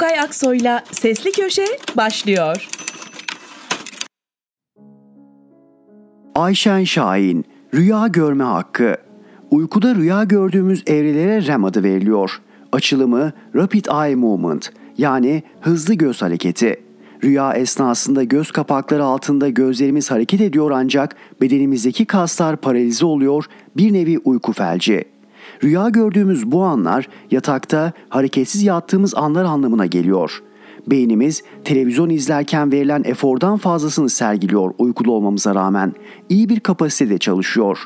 Gökay Aksoy'la Sesli Köşe başlıyor. Ayşen Şahin, Rüya Görme Hakkı. Uykuda rüya gördüğümüz evrelere REM adı veriliyor. Açılımı Rapid Eye Movement yani hızlı göz hareketi. Rüya esnasında göz kapakları altında gözlerimiz hareket ediyor ancak bedenimizdeki kaslar paralize oluyor, bir nevi uyku felci. Rüya gördüğümüz bu anlar yatakta hareketsiz yattığımız anlar anlamına geliyor. Beynimiz televizyon izlerken verilen efordan fazlasını sergiliyor uykuda olmamıza rağmen. İyi bir kapasitede çalışıyor.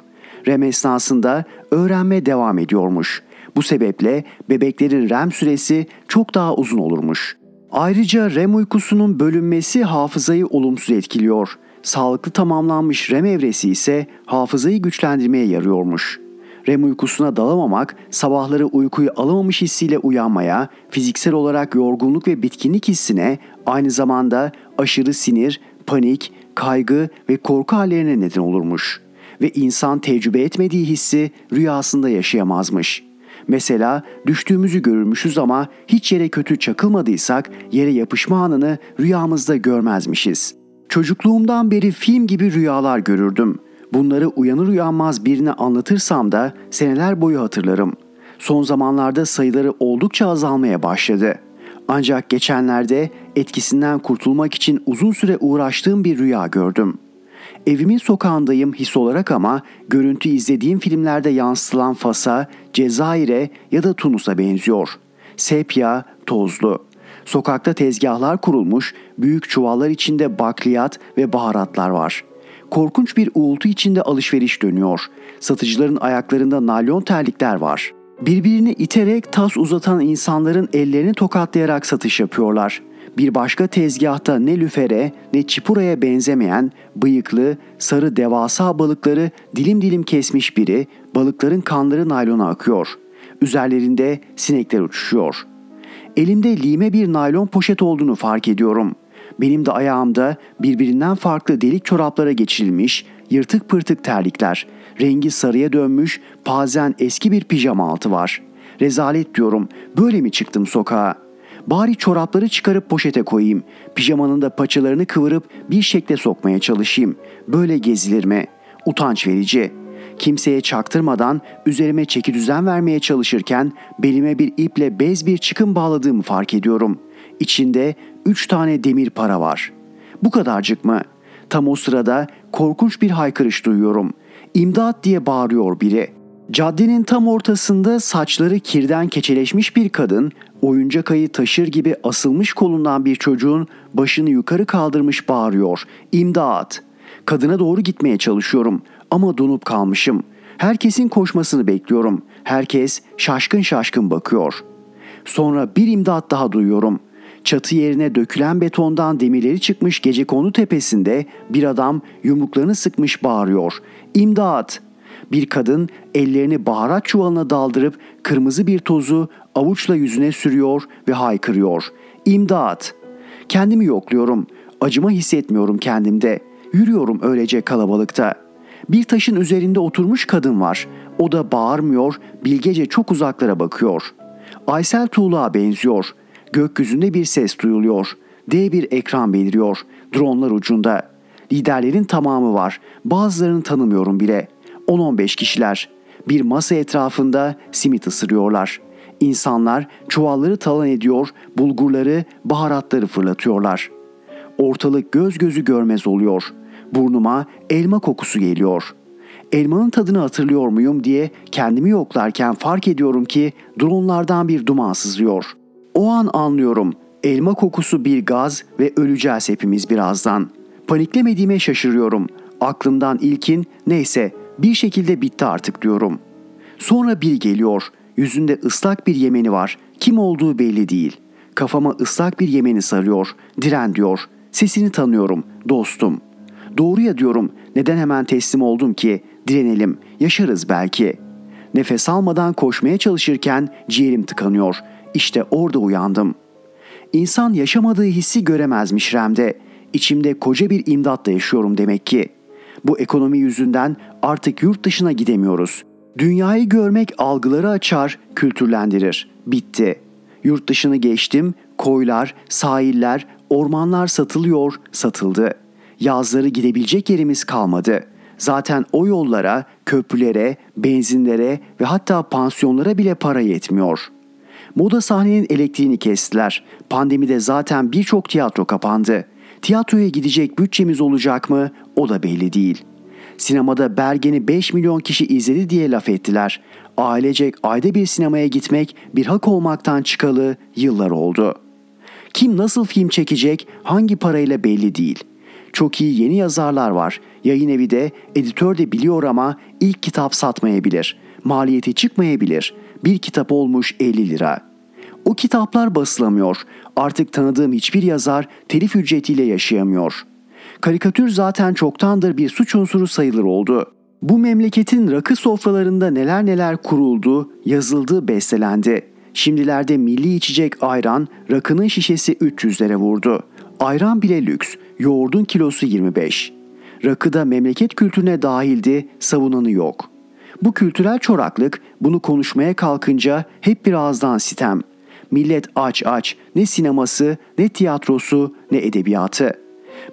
REM esnasında öğrenme devam ediyormuş. Bu sebeple bebeklerin REM süresi çok daha uzun olurmuş. Ayrıca REM uykusunun bölünmesi hafızayı olumsuz etkiliyor. Sağlıklı tamamlanmış REM evresi ise hafızayı güçlendirmeye yarıyormuş. REM uykusuna dalamamak, sabahları uykuyu alamamış hissiyle uyanmaya, fiziksel olarak yorgunluk ve bitkinlik hissine, aynı zamanda aşırı sinir, panik, kaygı ve korku hallerine neden olurmuş. Ve insan tecrübe etmediği hissi rüyasında yaşayamazmış. Mesela düştüğümüzü görürmüşüz ama hiç yere kötü çakılmadıysak yere yapışma anını rüyamızda görmezmişiz. Çocukluğumdan beri film gibi rüyalar görürdüm. Bunları uyanır uyanmaz birine anlatırsam da seneler boyu hatırlarım. Son zamanlarda sayıları oldukça azalmaya başladı. Ancak geçenlerde etkisinden kurtulmak için uzun süre uğraştığım bir rüya gördüm. Evimin sokağındayım his olarak ama görüntü izlediğim filmlerde yansıtılan Fas'a, Cezayir'e ya da Tunus'a benziyor. Sepya, tozlu. Sokakta tezgahlar kurulmuş, büyük çuvallar içinde bakliyat ve baharatlar var.'' Korkunç bir uğultu içinde alışveriş dönüyor. Satıcıların ayaklarında naylon terlikler var. Birbirini iterek tas uzatan insanların ellerini tokatlayarak satış yapıyorlar. Bir başka tezgahta ne lüfere ne çipuraya benzemeyen bıyıklı, sarı devasa balıkları dilim dilim kesmiş biri balıkların kanları naylona akıyor. Üzerlerinde sinekler uçuşuyor. Elimde lime bir naylon poşet olduğunu fark ediyorum.'' Benim de ayağımda birbirinden farklı delik çoraplara geçirilmiş, yırtık pırtık terlikler, rengi sarıya dönmüş, bazen eski bir pijama altı var. Rezalet diyorum, böyle mi çıktım sokağa? Bari çorapları çıkarıp poşete koyayım. Pijamanın da paçalarını kıvırıp bir şekle sokmaya çalışayım. Böyle gezilir mi? Utanç verici. Kimseye çaktırmadan üzerime çeki düzen vermeye çalışırken belime bir iple bez bir çıkım bağladığımı fark ediyorum. İçinde üç tane demir para var. Bu kadarcık mı? Tam o sırada korkunç bir haykırış duyuyorum. İmdat diye bağırıyor biri. Caddenin tam ortasında saçları kirden keçeleşmiş bir kadın, oyuncak ayı taşır gibi asılmış kolundan bir çocuğun başını yukarı kaldırmış bağırıyor. İmdat! Kadına doğru gitmeye çalışıyorum ama donup kalmışım. Herkesin koşmasını bekliyorum. Herkes şaşkın şaşkın bakıyor. Sonra bir imdat daha duyuyorum. Çatı yerine dökülen betondan demirleri çıkmış gece konu tepesinde bir adam yumruklarını sıkmış bağırıyor. İmdat! Bir kadın ellerini baharat çuvalına daldırıp kırmızı bir tozu avuçla yüzüne sürüyor ve haykırıyor. İmdat! Kendimi yokluyorum. Acıma hissetmiyorum kendimde. Yürüyorum öylece kalabalıkta. Bir taşın üzerinde oturmuş kadın var. O da bağırmıyor, bilgece çok uzaklara bakıyor. Aysel Tuğla'ya benziyor. Gökyüzünde bir ses duyuluyor. D bir ekran beliriyor. Dronlar ucunda. Liderlerin tamamı var. Bazılarını tanımıyorum bile. 10-15 kişiler. Bir masa etrafında simit ısırıyorlar. İnsanlar çuvalları talan ediyor, bulgurları, baharatları fırlatıyorlar. Ortalık göz gözü görmez oluyor. Burnuma elma kokusu geliyor. Elmanın tadını hatırlıyor muyum diye kendimi yoklarken fark ediyorum ki dronlardan bir duman sızıyor.'' O an anlıyorum. Elma kokusu bir gaz ve öleceğiz hepimiz birazdan. Paniklemediğime şaşırıyorum. Aklımdan ilkin neyse bir şekilde bitti artık diyorum. Sonra bir geliyor. Yüzünde ıslak bir yemeni var. Kim olduğu belli değil. Kafama ıslak bir yemeni sarıyor. Diren diyor. Sesini tanıyorum. Dostum. Doğruya diyorum. Neden hemen teslim oldum ki? Direnelim. Yaşarız belki. Nefes almadan koşmaya çalışırken ciğerim tıkanıyor. İşte orada uyandım. İnsan yaşamadığı hissi göremezmiş Rem'de. İçimde koca bir imdatla yaşıyorum demek ki. Bu ekonomi yüzünden artık yurt dışına gidemiyoruz. Dünyayı görmek algıları açar, kültürlendirir. Bitti. Yurt dışını geçtim, Koylar, sahiller, ormanlar satılıyor, satıldı. Yazları gidebilecek yerimiz kalmadı. Zaten o yollara, köprülere, benzinlere ve hatta pansiyonlara bile para yetmiyor. Moda sahnenin elektriğini kestiler. Pandemide zaten birçok tiyatro kapandı. Tiyatroya gidecek bütçemiz olacak mı? O da belli değil. Sinemada Bergen'i 5 milyon kişi izledi diye laf ettiler. Ailecek ayda bir sinemaya gitmek bir hak olmaktan çıkalı yıllar oldu. Kim nasıl film çekecek, hangi parayla belli değil. Çok iyi yeni yazarlar var. Yayın evi de, editör de biliyor ama ilk kitap satmayabilir. Maliyeti çıkmayabilir. Bir kitap olmuş 50 lira. O kitaplar basılamıyor. Artık tanıdığım hiçbir yazar telif ücretiyle yaşayamıyor. Karikatür zaten çoktandır bir suç unsuru sayılır oldu. Bu memleketin rakı sofralarında neler neler kuruldu, yazıldı, bestelendi. Şimdilerde milli içecek ayran rakının şişesi 300'lere vurdu. Ayran bile lüks, yoğurdun kilosu 25. Rakı da memleket kültürüne dahildi, savunanı yok. Bu kültürel çoraklık bunu konuşmaya kalkınca hep bir ağızdan sitem. Millet aç aç, ne sineması, ne tiyatrosu, ne edebiyatı.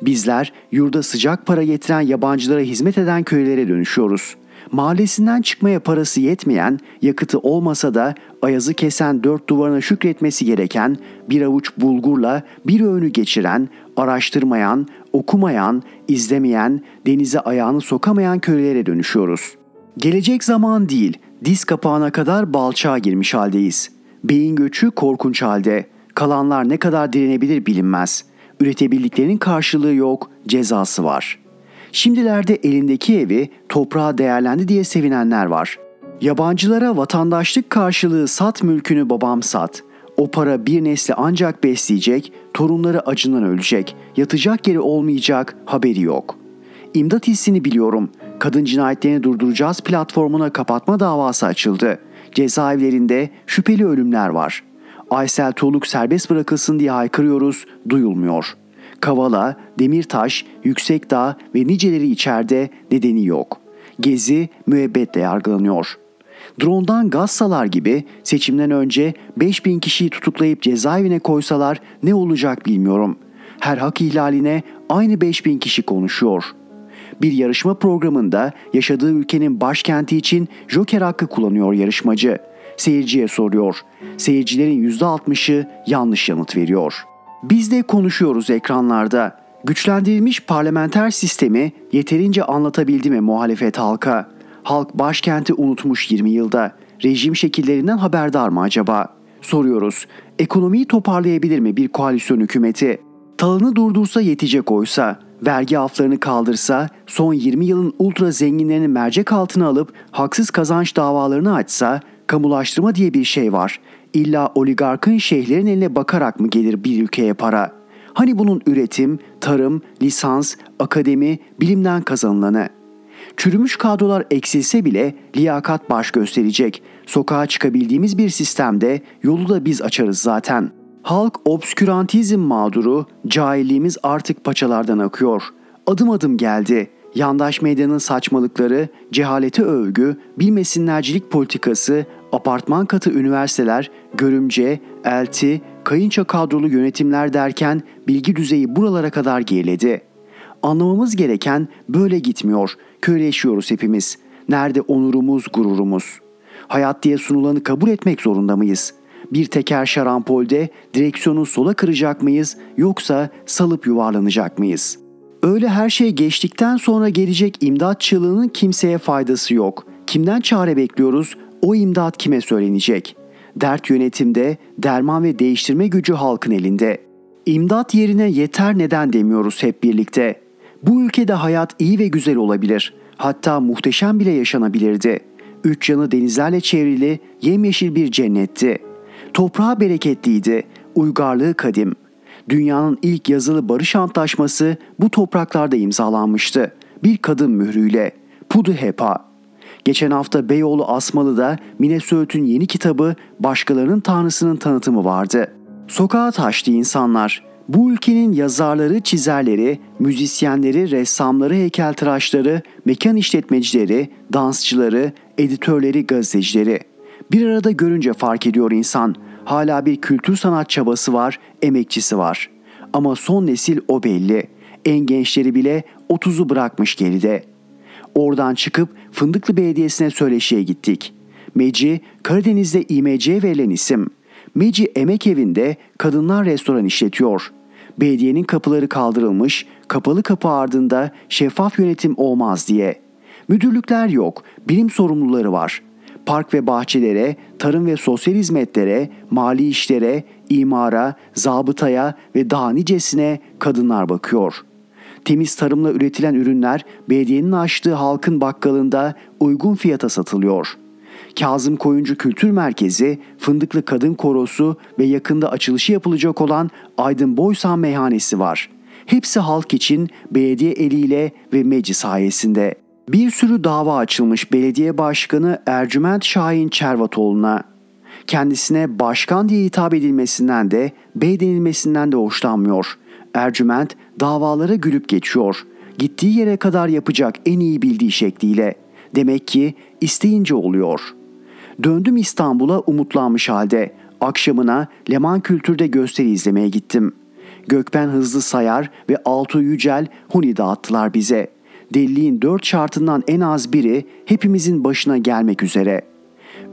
Bizler yurda sıcak para getiren yabancılara hizmet eden köylere dönüşüyoruz. Mahallesinden çıkmaya parası yetmeyen, yakıtı olmasa da ayazı kesen dört duvarına şükretmesi gereken, bir avuç bulgurla bir öğünü geçiren, araştırmayan, okumayan, izlemeyen, denize ayağını sokamayan köylere dönüşüyoruz. Gelecek zaman değil, diz kapağına kadar balçağa girmiş haldeyiz. Beyin göçü korkunç halde. Kalanlar ne kadar direnebilir bilinmez. Üretebildiklerinin karşılığı yok, cezası var. Şimdilerde elindeki evi toprağa değerlendi diye sevinenler var. Yabancılara vatandaşlık karşılığı sat mülkünü babam sat. O para bir nesli ancak besleyecek, torunları acından ölecek, yatacak yeri olmayacak, haberi yok. İmdat hissini biliyorum. Kadın cinayetlerini durduracağız platformuna kapatma davası açıldı. Cezaevlerinde şüpheli ölümler var. Aysel Tuğluk serbest bırakılsın diye haykırıyoruz, duyulmuyor. Kavala, Demirtaş, Yüksekdağ ve niceleri içeride nedeni yok. Gezi müebbetle yargılanıyor. Drone'dan gaz salar gibi seçimden önce 5000 kişiyi tutuklayıp cezaevine koysalar ne olacak bilmiyorum. Her hak ihlaline aynı 5000 kişi konuşuyor. Bir yarışma programında yaşadığı ülkenin başkenti için joker hakkı kullanıyor yarışmacı. Seyirciye soruyor. Seyircilerin %60'ı yanlış yanıt veriyor. Biz de konuşuyoruz ekranlarda. Güçlendirilmiş parlamenter sistemi yeterince anlatabildi mi muhalefet halka? Halk başkenti unutmuş 20 yılda. Rejim şekillerinden haberdar mı acaba? Soruyoruz. Ekonomiyi toparlayabilir mi bir koalisyon hükümeti? Talını durdursa yetecek oysa, vergi aflarını kaldırsa, son 20 yılın ultra zenginlerini mercek altına alıp haksız kazanç davalarını açsa, kamulaştırma diye bir şey var. İlla oligarkın şeyhlerin eline bakarak mı gelir bir ülkeye para? Hani bunun üretim, tarım, lisans, akademi, bilimden kazanılanı? Çürümüş kadrolar eksilse bile liyakat baş gösterecek. Sokağa çıkabildiğimiz bir sistemde yolu da biz açarız zaten. Halk obskürantizm mağduru, cahilliğimiz artık paçalardan akıyor. Adım adım geldi. Yandaş medyanın saçmalıkları, cehalete övgü, bilmesinlercilik politikası, apartman katı üniversiteler, görümce, elti, kayınça kadrolu yönetimler derken bilgi düzeyi buralara kadar geriledi. Anlamamız gereken böyle gitmiyor. Köyleşiyoruz hepimiz. Nerede onurumuz, gururumuz? Hayat diye sunulanı kabul etmek zorunda mıyız? Bir teker şarampolde direksiyonu sola kıracak mıyız yoksa salıp yuvarlanacak mıyız? Öyle her şey geçtikten sonra gelecek imdat çığlığının kimseye faydası yok. Kimden çare bekliyoruz? O imdat kime söylenecek? Dert yönetimde, derman ve değiştirme gücü halkın elinde. İmdat yerine yeter neden demiyoruz hep birlikte. Bu ülkede hayat iyi ve güzel olabilir. Hatta muhteşem bile yaşanabilirdi. Üç yanı denizlerle çevrili yemyeşil bir cennetti. Toprağı bereketliydi, uygarlığı kadim. Dünyanın ilk yazılı barış antlaşması bu topraklarda imzalanmıştı. Bir kadın mührüyle. Pudu Hepa. Geçen hafta Beyoğlu Asmalı'da Mine Söğüt'ün yeni kitabı Başkalarının Tanrısının tanıtımı vardı. Sokağa taştı insanlar. Bu ülkenin yazarları, çizerleri, müzisyenleri, ressamları, heykeltıraşları, mekan işletmecileri, dansçıları, editörleri, gazetecileri. Bir arada görünce fark ediyor insan. hala bir kültür sanat çabası var, emekçisi var. Ama son nesil o belli. En gençleri bile 30'u bırakmış geride. Oradan çıkıp Fındıklı Belediyesi'ne söyleşiye gittik. Meci, Karadeniz'de İMC verilen isim. Meci Emek Evi'nde kadınlar restoran işletiyor. Belediyenin kapıları kaldırılmış, kapalı kapı ardında şeffaf yönetim olmaz diye. Müdürlükler yok, bilim sorumluları var. Park ve bahçelere, tarım ve sosyal hizmetlere, mali işlere, imara, zabıtaya ve daha nicesine kadınlar bakıyor. Temiz tarımla üretilen ürünler belediyenin açtığı halkın bakkalında uygun fiyata satılıyor. Kazım Koyuncu Kültür Merkezi, Fındıklı Kadın Korosu ve yakında açılışı yapılacak olan Aydın Boysan Meyhanesi var. Hepsi halk için belediye eliyle ve meclis sayesinde. Bir sürü dava açılmış belediye başkanı Ercüment Şahin Çervatoğlu'na. Kendisine başkan diye hitap edilmesinden de bey denilmesinden de hoşlanmıyor. Ercüment davalara gülüp geçiyor. Gittiği yere kadar yapacak en iyi bildiği şekliyle. Demek ki isteyince oluyor. Döndüm İstanbul'a umutlanmış halde. Akşamına Leman Kültür'de gösteri izlemeye gittim. Gökben Hızlı Sayar ve Altu Yücel Huni dağıttılar bize. Deliliğin dört şartından en az biri hepimizin başına gelmek üzere.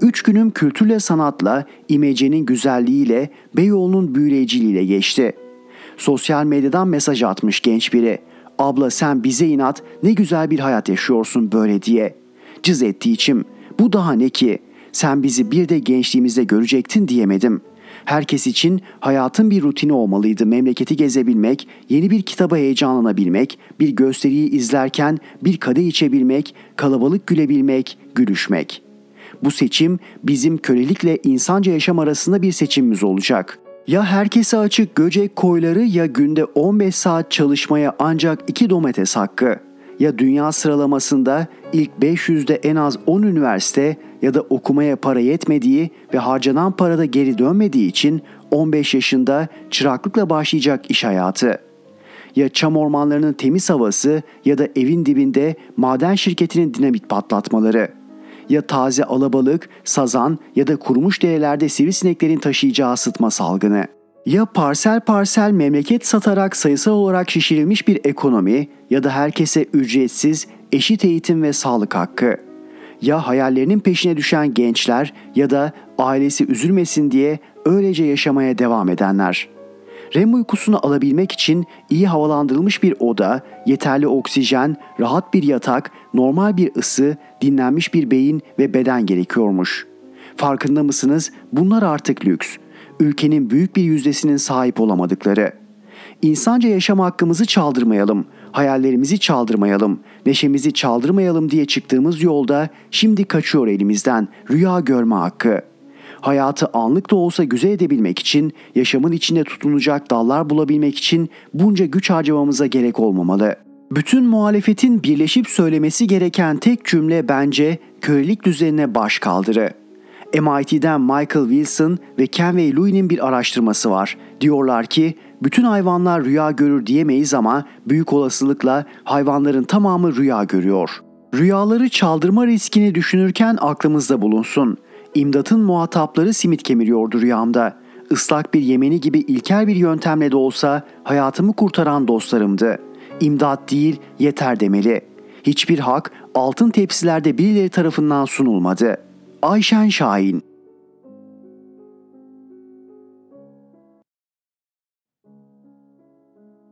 Üç günüm kültürle sanatla, imecenin güzelliğiyle, Beyoğlu'nun büyüleyiciliğiyle geçti. Sosyal medyadan mesaj atmış genç biri. Abla sen bize inat ne güzel bir hayat yaşıyorsun böyle diye. Cız etti içim. Bu daha ne ki? Sen bizi bir de gençliğimizde görecektin diyemedim. Herkes için hayatın bir rutini olmalıydı memleketi gezebilmek, yeni bir kitaba heyecanlanabilmek, bir gösteriyi izlerken bir kadeh içebilmek, kalabalık gülebilmek, gülüşmek. Bu seçim bizim kölelikle insanca yaşam arasında bir seçimimiz olacak. Ya herkese açık göcek koyları ya günde 15 saat çalışmaya ancak 2 domates hakkı ya dünya sıralamasında ilk 500'de en az 10 üniversite ya da okumaya para yetmediği ve harcanan parada geri dönmediği için 15 yaşında çıraklıkla başlayacak iş hayatı. Ya çam ormanlarının temiz havası ya da evin dibinde maden şirketinin dinamit patlatmaları. Ya taze alabalık, sazan ya da kurumuş derelerde sivrisineklerin taşıyacağı sıtma salgını. Ya parsel parsel memleket satarak sayısal olarak şişirilmiş bir ekonomi ya da herkese ücretsiz, eşit eğitim ve sağlık hakkı. Ya hayallerinin peşine düşen gençler ya da ailesi üzülmesin diye öylece yaşamaya devam edenler. REM uykusunu alabilmek için iyi havalandırılmış bir oda, yeterli oksijen, rahat bir yatak, normal bir ısı, dinlenmiş bir beyin ve beden gerekiyormuş. Farkında mısınız? Bunlar artık lüks ülkenin büyük bir yüzdesinin sahip olamadıkları. İnsanca yaşam hakkımızı çaldırmayalım, hayallerimizi çaldırmayalım, neşemizi çaldırmayalım diye çıktığımız yolda şimdi kaçıyor elimizden rüya görme hakkı. Hayatı anlık da olsa güzel edebilmek için, yaşamın içinde tutunacak dallar bulabilmek için bunca güç harcamamıza gerek olmamalı. Bütün muhalefetin birleşip söylemesi gereken tek cümle bence kölelik düzenine baş kaldırı. MIT'den Michael Wilson ve Kenway Louis'nin bir araştırması var. Diyorlar ki bütün hayvanlar rüya görür diyemeyiz ama büyük olasılıkla hayvanların tamamı rüya görüyor. Rüyaları çaldırma riskini düşünürken aklımızda bulunsun. İmdat'ın muhatapları simit kemiriyordu rüyamda. Islak bir yemeni gibi ilkel bir yöntemle de olsa hayatımı kurtaran dostlarımdı. İmdat değil yeter demeli. Hiçbir hak altın tepsilerde birileri tarafından sunulmadı.'' Ayşen Şahin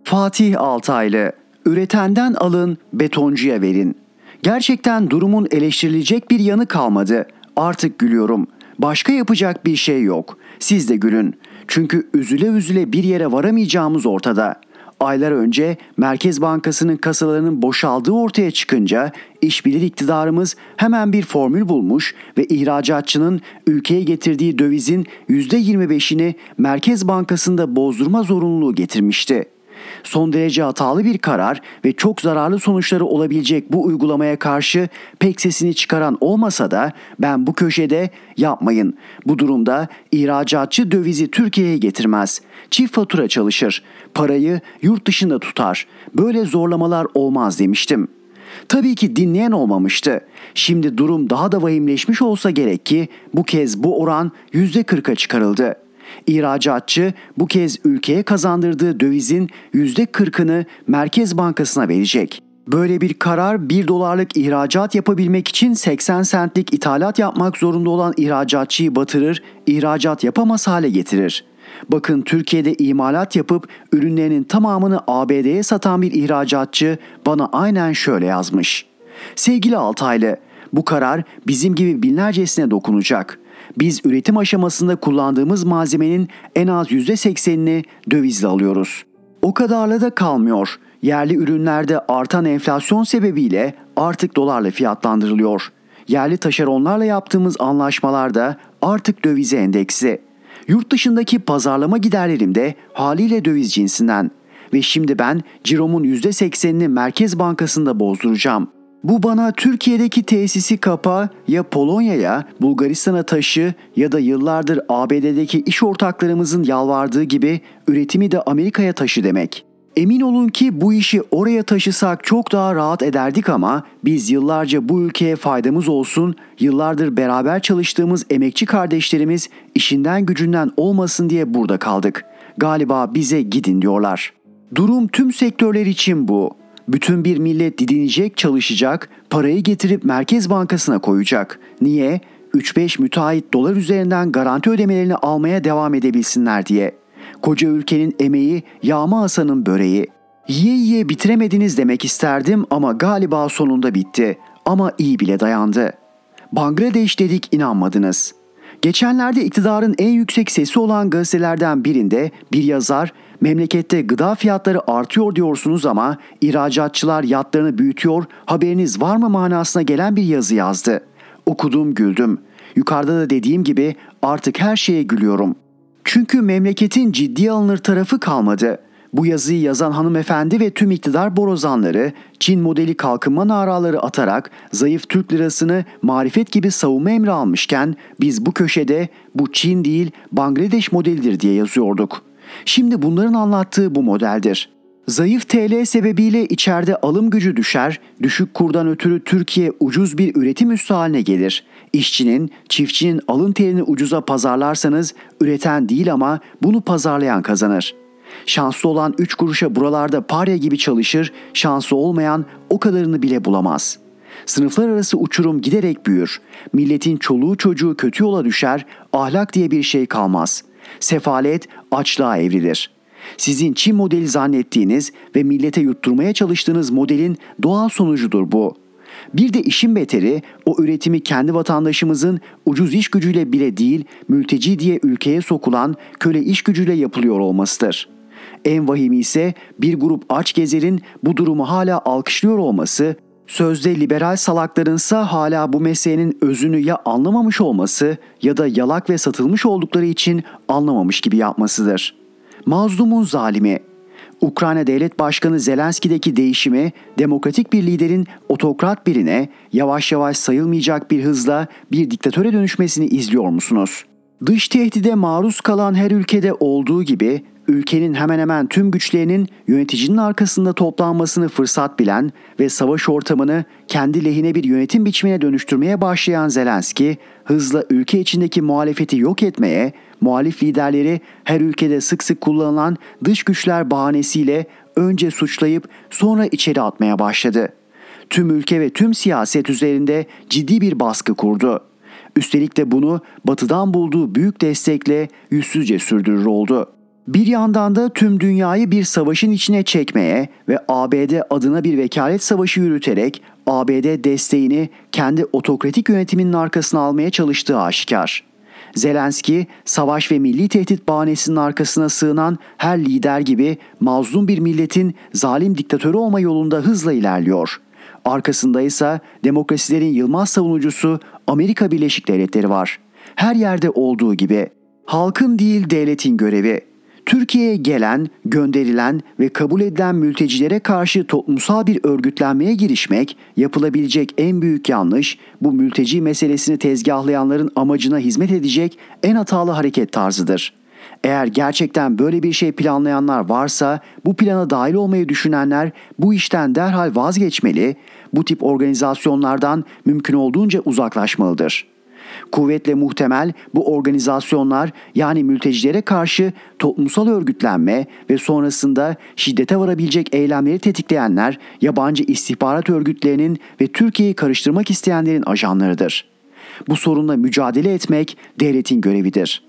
Fatih Altaylı Üretenden alın, betoncuya verin. Gerçekten durumun eleştirilecek bir yanı kalmadı. Artık gülüyorum. Başka yapacak bir şey yok. Siz de gülün. Çünkü üzüle üzüle bir yere varamayacağımız ortada. Aylar önce Merkez Bankası'nın kasalarının boşaldığı ortaya çıkınca işbilir iktidarımız hemen bir formül bulmuş ve ihracatçının ülkeye getirdiği dövizin %25'ini Merkez Bankası'nda bozdurma zorunluluğu getirmişti. Son derece hatalı bir karar ve çok zararlı sonuçları olabilecek bu uygulamaya karşı pek sesini çıkaran olmasa da ben bu köşede yapmayın. Bu durumda ihracatçı dövizi Türkiye'ye getirmez. Çift fatura çalışır. Parayı yurt dışında tutar. Böyle zorlamalar olmaz demiştim. Tabii ki dinleyen olmamıştı. Şimdi durum daha da vahimleşmiş olsa gerek ki bu kez bu oran %40'a çıkarıldı. İhracatçı bu kez ülkeye kazandırdığı dövizin %40'ını Merkez Bankası'na verecek. Böyle bir karar 1 dolarlık ihracat yapabilmek için 80 centlik ithalat yapmak zorunda olan ihracatçıyı batırır, ihracat yapamaz hale getirir. Bakın Türkiye'de imalat yapıp ürünlerinin tamamını ABD'ye satan bir ihracatçı bana aynen şöyle yazmış. Sevgili Altaylı, bu karar bizim gibi binlercesine dokunacak. Biz üretim aşamasında kullandığımız malzemenin en az %80'ini dövizle alıyoruz. O kadarla da kalmıyor. Yerli ürünlerde artan enflasyon sebebiyle artık dolarla fiyatlandırılıyor. Yerli taşeronlarla yaptığımız anlaşmalarda artık dövize endeksi. Yurt dışındaki pazarlama giderlerim de haliyle döviz cinsinden. Ve şimdi ben ciromun %80'ini Merkez Bankası'nda bozduracağım. Bu bana Türkiye'deki tesisi kapa ya Polonya'ya, Bulgaristan'a taşı ya da yıllardır ABD'deki iş ortaklarımızın yalvardığı gibi üretimi de Amerika'ya taşı demek. Emin olun ki bu işi oraya taşısak çok daha rahat ederdik ama biz yıllarca bu ülkeye faydamız olsun, yıllardır beraber çalıştığımız emekçi kardeşlerimiz işinden gücünden olmasın diye burada kaldık. Galiba bize gidin diyorlar. Durum tüm sektörler için bu. Bütün bir millet didinecek, çalışacak, parayı getirip Merkez Bankası'na koyacak. Niye? 3-5 müteahhit dolar üzerinden garanti ödemelerini almaya devam edebilsinler diye. Koca ülkenin emeği Yağma Hasan'ın böreği. Yiye yiye bitiremediniz demek isterdim ama galiba sonunda bitti. Ama iyi bile dayandı. Bangladeş dedik inanmadınız. Geçenlerde iktidarın en yüksek sesi olan gazetelerden birinde bir yazar memlekette gıda fiyatları artıyor diyorsunuz ama ihracatçılar yatlarını büyütüyor haberiniz var mı manasına gelen bir yazı yazdı. Okudum güldüm. Yukarıda da dediğim gibi artık her şeye gülüyorum. Çünkü memleketin ciddiye alınır tarafı kalmadı. Bu yazıyı yazan hanımefendi ve tüm iktidar borozanları Çin modeli kalkınma naraları atarak zayıf Türk lirasını marifet gibi savunma emri almışken biz bu köşede bu Çin değil Bangladeş modelidir diye yazıyorduk. Şimdi bunların anlattığı bu modeldir. Zayıf TL sebebiyle içeride alım gücü düşer, düşük kurdan ötürü Türkiye ucuz bir üretim üssü haline gelir. İşçinin, çiftçinin alın terini ucuza pazarlarsanız üreten değil ama bunu pazarlayan kazanır. Şanslı olan 3 kuruşa buralarda parya gibi çalışır, şanslı olmayan o kadarını bile bulamaz. Sınıflar arası uçurum giderek büyür. Milletin çoluğu çocuğu kötü yola düşer, ahlak diye bir şey kalmaz. Sefalet açlığa evrilir.'' Sizin Çin modeli zannettiğiniz ve millete yutturmaya çalıştığınız modelin doğal sonucudur bu. Bir de işin beteri o üretimi kendi vatandaşımızın ucuz iş gücüyle bile değil mülteci diye ülkeye sokulan köle iş gücüyle yapılıyor olmasıdır. En vahimi ise bir grup aç gezerin bu durumu hala alkışlıyor olması, sözde liberal salaklarınsa hala bu meselenin özünü ya anlamamış olması ya da yalak ve satılmış oldukları için anlamamış gibi yapmasıdır.'' mazlumun zalimi. Ukrayna Devlet Başkanı Zelenski'deki değişimi demokratik bir liderin otokrat birine yavaş yavaş sayılmayacak bir hızla bir diktatöre dönüşmesini izliyor musunuz? Dış tehdide maruz kalan her ülkede olduğu gibi ülkenin hemen hemen tüm güçlerinin yöneticinin arkasında toplanmasını fırsat bilen ve savaş ortamını kendi lehine bir yönetim biçimine dönüştürmeye başlayan Zelenski, hızla ülke içindeki muhalefeti yok etmeye, muhalif liderleri her ülkede sık sık kullanılan dış güçler bahanesiyle önce suçlayıp sonra içeri atmaya başladı. Tüm ülke ve tüm siyaset üzerinde ciddi bir baskı kurdu. Üstelik de bunu batıdan bulduğu büyük destekle yüzsüzce sürdürür oldu. Bir yandan da tüm dünyayı bir savaşın içine çekmeye ve ABD adına bir vekalet savaşı yürüterek ABD desteğini kendi otokratik yönetiminin arkasına almaya çalıştığı aşikar. Zelenski, savaş ve milli tehdit bahanesinin arkasına sığınan her lider gibi mazlum bir milletin zalim diktatörü olma yolunda hızla ilerliyor. Arkasında ise demokrasilerin yılmaz savunucusu Amerika Birleşik Devletleri var. Her yerde olduğu gibi halkın değil devletin görevi Türkiye'ye gelen, gönderilen ve kabul edilen mültecilere karşı toplumsal bir örgütlenmeye girişmek yapılabilecek en büyük yanlış, bu mülteci meselesini tezgahlayanların amacına hizmet edecek en hatalı hareket tarzıdır. Eğer gerçekten böyle bir şey planlayanlar varsa bu plana dahil olmayı düşünenler bu işten derhal vazgeçmeli, bu tip organizasyonlardan mümkün olduğunca uzaklaşmalıdır.'' Kuvvetle muhtemel bu organizasyonlar yani mültecilere karşı toplumsal örgütlenme ve sonrasında şiddete varabilecek eylemleri tetikleyenler yabancı istihbarat örgütlerinin ve Türkiye'yi karıştırmak isteyenlerin ajanlarıdır. Bu sorunla mücadele etmek devletin görevidir.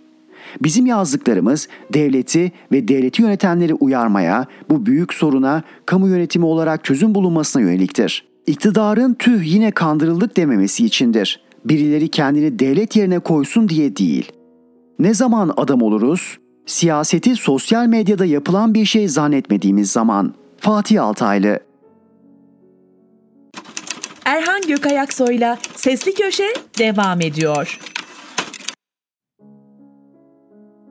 Bizim yazdıklarımız devleti ve devleti yönetenleri uyarmaya, bu büyük soruna kamu yönetimi olarak çözüm bulunmasına yöneliktir. İktidarın tüh yine kandırıldık dememesi içindir. Birileri kendini devlet yerine koysun diye değil. Ne zaman adam oluruz? Siyaseti sosyal medyada yapılan bir şey zannetmediğimiz zaman. Fatih Altaylı Erhan Gökayaksoy'la Sesli Köşe devam ediyor.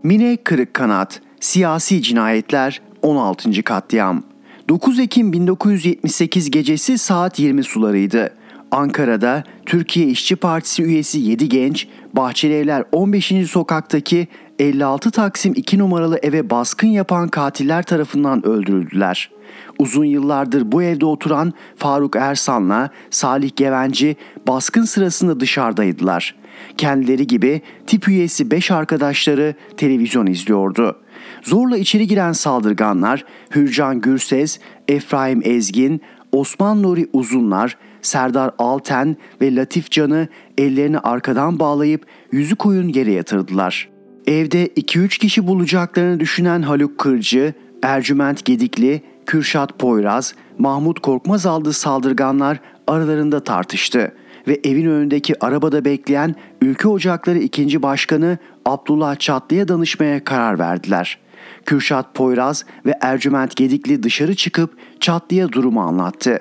Mine Kırıkkanat, Siyasi Cinayetler, 16. Katliam. 9 Ekim 1978 gecesi saat 20 sularıydı. Ankara'da Türkiye İşçi Partisi üyesi 7 genç, Bahçelievler 15. sokaktaki 56 Taksim 2 numaralı eve baskın yapan katiller tarafından öldürüldüler. Uzun yıllardır bu evde oturan Faruk Ersan'la Salih Gevenci baskın sırasında dışarıdaydılar. Kendileri gibi tip üyesi 5 arkadaşları televizyon izliyordu. Zorla içeri giren saldırganlar Hürcan Gürses, Efraim Ezgin, Osman Nuri Uzunlar, Serdar Alten ve Latif Can'ı ellerini arkadan bağlayıp yüzü koyun yere yatırdılar. Evde 2-3 kişi bulacaklarını düşünen Haluk Kırcı, Ercüment Gedikli, Kürşat Poyraz, Mahmut Korkmaz aldığı saldırganlar aralarında tartıştı ve evin önündeki arabada bekleyen Ülke Ocakları 2. Başkanı Abdullah Çatlı'ya danışmaya karar verdiler. Kürşat Poyraz ve Ercüment Gedikli dışarı çıkıp Çatlı'ya durumu anlattı.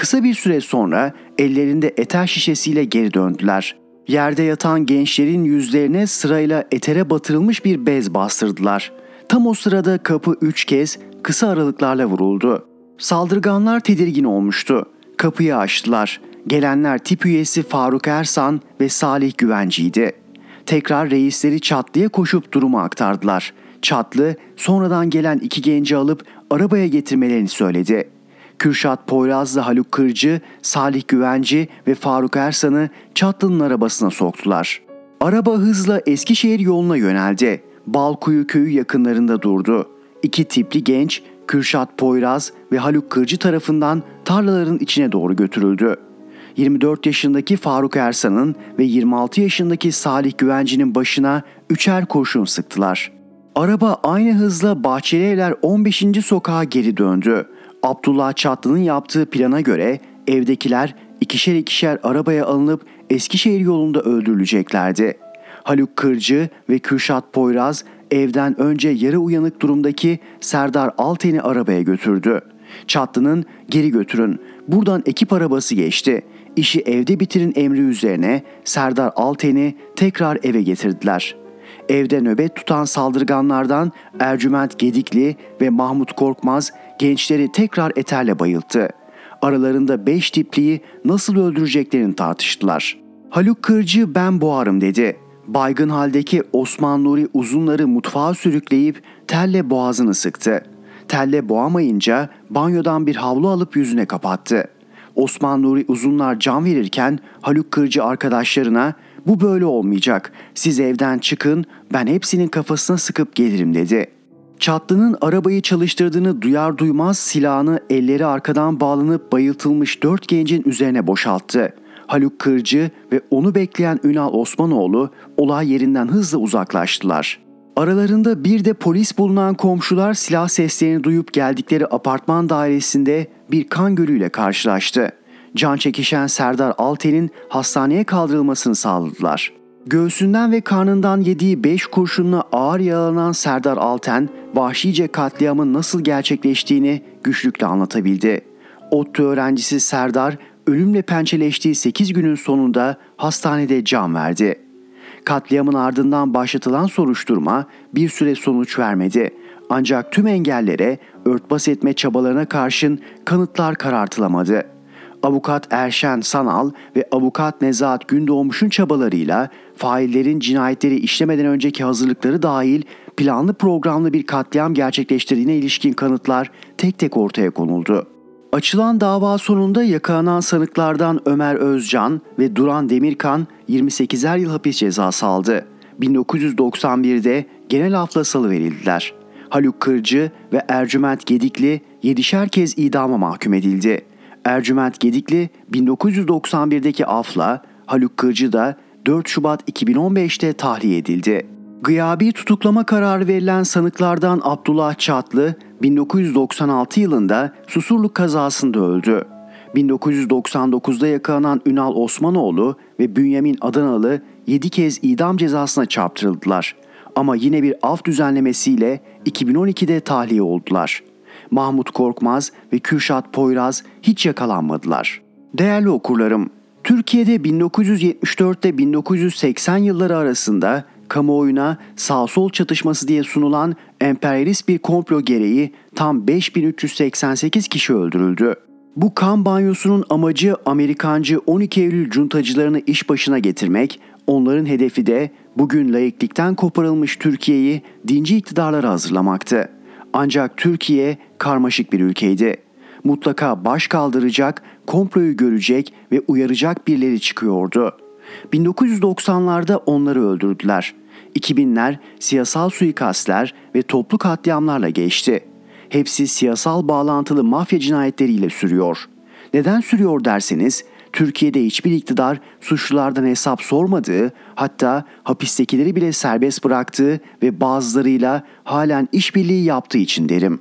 Kısa bir süre sonra ellerinde eter şişesiyle geri döndüler. Yerde yatan gençlerin yüzlerine sırayla etere batırılmış bir bez bastırdılar. Tam o sırada kapı üç kez kısa aralıklarla vuruldu. Saldırganlar tedirgin olmuştu. Kapıyı açtılar. Gelenler tip üyesi Faruk Ersan ve Salih Güvenci'ydi. Tekrar reisleri Çatlı'ya koşup durumu aktardılar. Çatlı sonradan gelen iki genci alıp arabaya getirmelerini söyledi. Kürşat Poyrazlı Haluk Kırcı, Salih Güvenci ve Faruk Ersan'ı Çatlı'nın arabasına soktular. Araba hızla Eskişehir yoluna yöneldi. Balkuyu köyü yakınlarında durdu. İki tipli genç Kürşat Poyraz ve Haluk Kırcı tarafından tarlaların içine doğru götürüldü. 24 yaşındaki Faruk Ersan'ın ve 26 yaşındaki Salih Güvenci'nin başına üçer kurşun sıktılar. Araba aynı hızla Bahçeli Evler 15. sokağa geri döndü. Abdullah Çatlı'nın yaptığı plana göre evdekiler ikişer ikişer arabaya alınıp Eskişehir yolunda öldürüleceklerdi. Haluk Kırcı ve Kürşat Poyraz evden önce yarı uyanık durumdaki Serdar Alten'i arabaya götürdü. Çatlı'nın geri götürün, buradan ekip arabası geçti. İşi evde bitirin emri üzerine Serdar Alten'i tekrar eve getirdiler. Evde nöbet tutan saldırganlardan Ercüment Gedikli ve Mahmut Korkmaz gençleri tekrar eterle bayılttı. Aralarında beş tipliyi nasıl öldüreceklerini tartıştılar. Haluk Kırcı ben boğarım dedi. Baygın haldeki Osman Nuri uzunları mutfağa sürükleyip telle boğazını sıktı. Telle boğamayınca banyodan bir havlu alıp yüzüne kapattı. Osman Nuri uzunlar can verirken Haluk Kırcı arkadaşlarına bu böyle olmayacak. Siz evden çıkın ben hepsinin kafasına sıkıp gelirim dedi. Çatlı'nın arabayı çalıştırdığını duyar duymaz silahını elleri arkadan bağlanıp bayıltılmış dört gencin üzerine boşalttı. Haluk Kırcı ve onu bekleyen Ünal Osmanoğlu olay yerinden hızla uzaklaştılar. Aralarında bir de polis bulunan komşular silah seslerini duyup geldikleri apartman dairesinde bir kan gölüyle karşılaştı. Can çekişen Serdar Alten'in hastaneye kaldırılmasını sağladılar. Göğsünden ve karnından yediği 5 kurşunla ağır yaralanan Serdar Alten, vahşice katliamın nasıl gerçekleştiğini güçlükle anlatabildi. ODTÜ öğrencisi Serdar, ölümle pençeleştiği 8 günün sonunda hastanede can verdi. Katliamın ardından başlatılan soruşturma bir süre sonuç vermedi. Ancak tüm engellere örtbas etme çabalarına karşın kanıtlar karartılamadı. Avukat Erşen Sanal ve avukat Nezahat Gündoğmuş'un çabalarıyla faillerin cinayetleri işlemeden önceki hazırlıkları dahil planlı programlı bir katliam gerçekleştirdiğine ilişkin kanıtlar tek tek ortaya konuldu. Açılan dava sonunda yakalanan sanıklardan Ömer Özcan ve Duran Demirkan 28'er yıl hapis cezası aldı. 1991'de genel afla salıverildiler. Haluk Kırcı ve Ercüment Gedikli 7'şer kez idama mahkum edildi. Ercüment Gedikli 1991'deki afla, Haluk Kırcı da 4 Şubat 2015'te tahliye edildi. Gıyabi tutuklama kararı verilen sanıklardan Abdullah Çatlı 1996 yılında Susurluk kazasında öldü. 1999'da yakalanan Ünal Osmanoğlu ve Bünyamin Adanalı 7 kez idam cezasına çarptırıldılar. Ama yine bir af düzenlemesiyle 2012'de tahliye oldular. Mahmut Korkmaz ve Kürşat Poyraz hiç yakalanmadılar. Değerli okurlarım, Türkiye'de 1974 ile 1980 yılları arasında kamuoyuna sağ-sol çatışması diye sunulan emperyalist bir komplo gereği tam 5388 kişi öldürüldü. Bu kan banyosunun amacı Amerikancı 12 Eylül cuntacılarını iş başına getirmek, onların hedefi de bugün layıklıktan koparılmış Türkiye'yi dinci iktidarlara hazırlamaktı. Ancak Türkiye karmaşık bir ülkeydi. Mutlaka baş kaldıracak, komployu görecek ve uyaracak birileri çıkıyordu. 1990'larda onları öldürdüler. 2000'ler siyasal suikastler ve toplu katliamlarla geçti. Hepsi siyasal bağlantılı mafya cinayetleriyle sürüyor. Neden sürüyor derseniz Türkiye'de hiçbir iktidar suçlulardan hesap sormadığı, hatta hapistekileri bile serbest bıraktığı ve bazılarıyla halen işbirliği yaptığı için derim.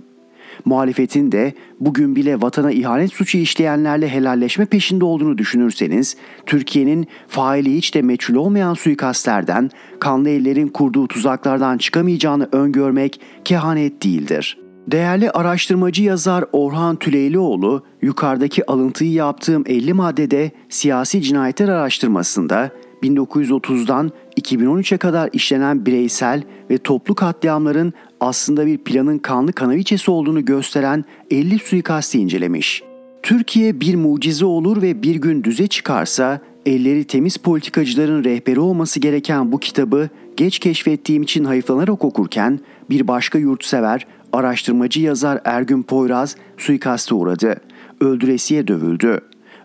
Muhalefetin de bugün bile vatana ihanet suçu işleyenlerle helalleşme peşinde olduğunu düşünürseniz, Türkiye'nin faili hiç de meçhul olmayan suikastlerden, kanlı ellerin kurduğu tuzaklardan çıkamayacağını öngörmek kehanet değildir.'' Değerli araştırmacı yazar Orhan Tüleylioğlu, yukarıdaki alıntıyı yaptığım 50 maddede siyasi cinayetler araştırmasında 1930'dan 2013'e kadar işlenen bireysel ve toplu katliamların aslında bir planın kanlı kanaviçesi olduğunu gösteren 50 suikasti incelemiş. Türkiye bir mucize olur ve bir gün düze çıkarsa elleri temiz politikacıların rehberi olması gereken bu kitabı geç keşfettiğim için hayıflanarak okurken bir başka yurtsever Araştırmacı yazar Ergün Poyraz suikaste uğradı. Öldüresiye dövüldü.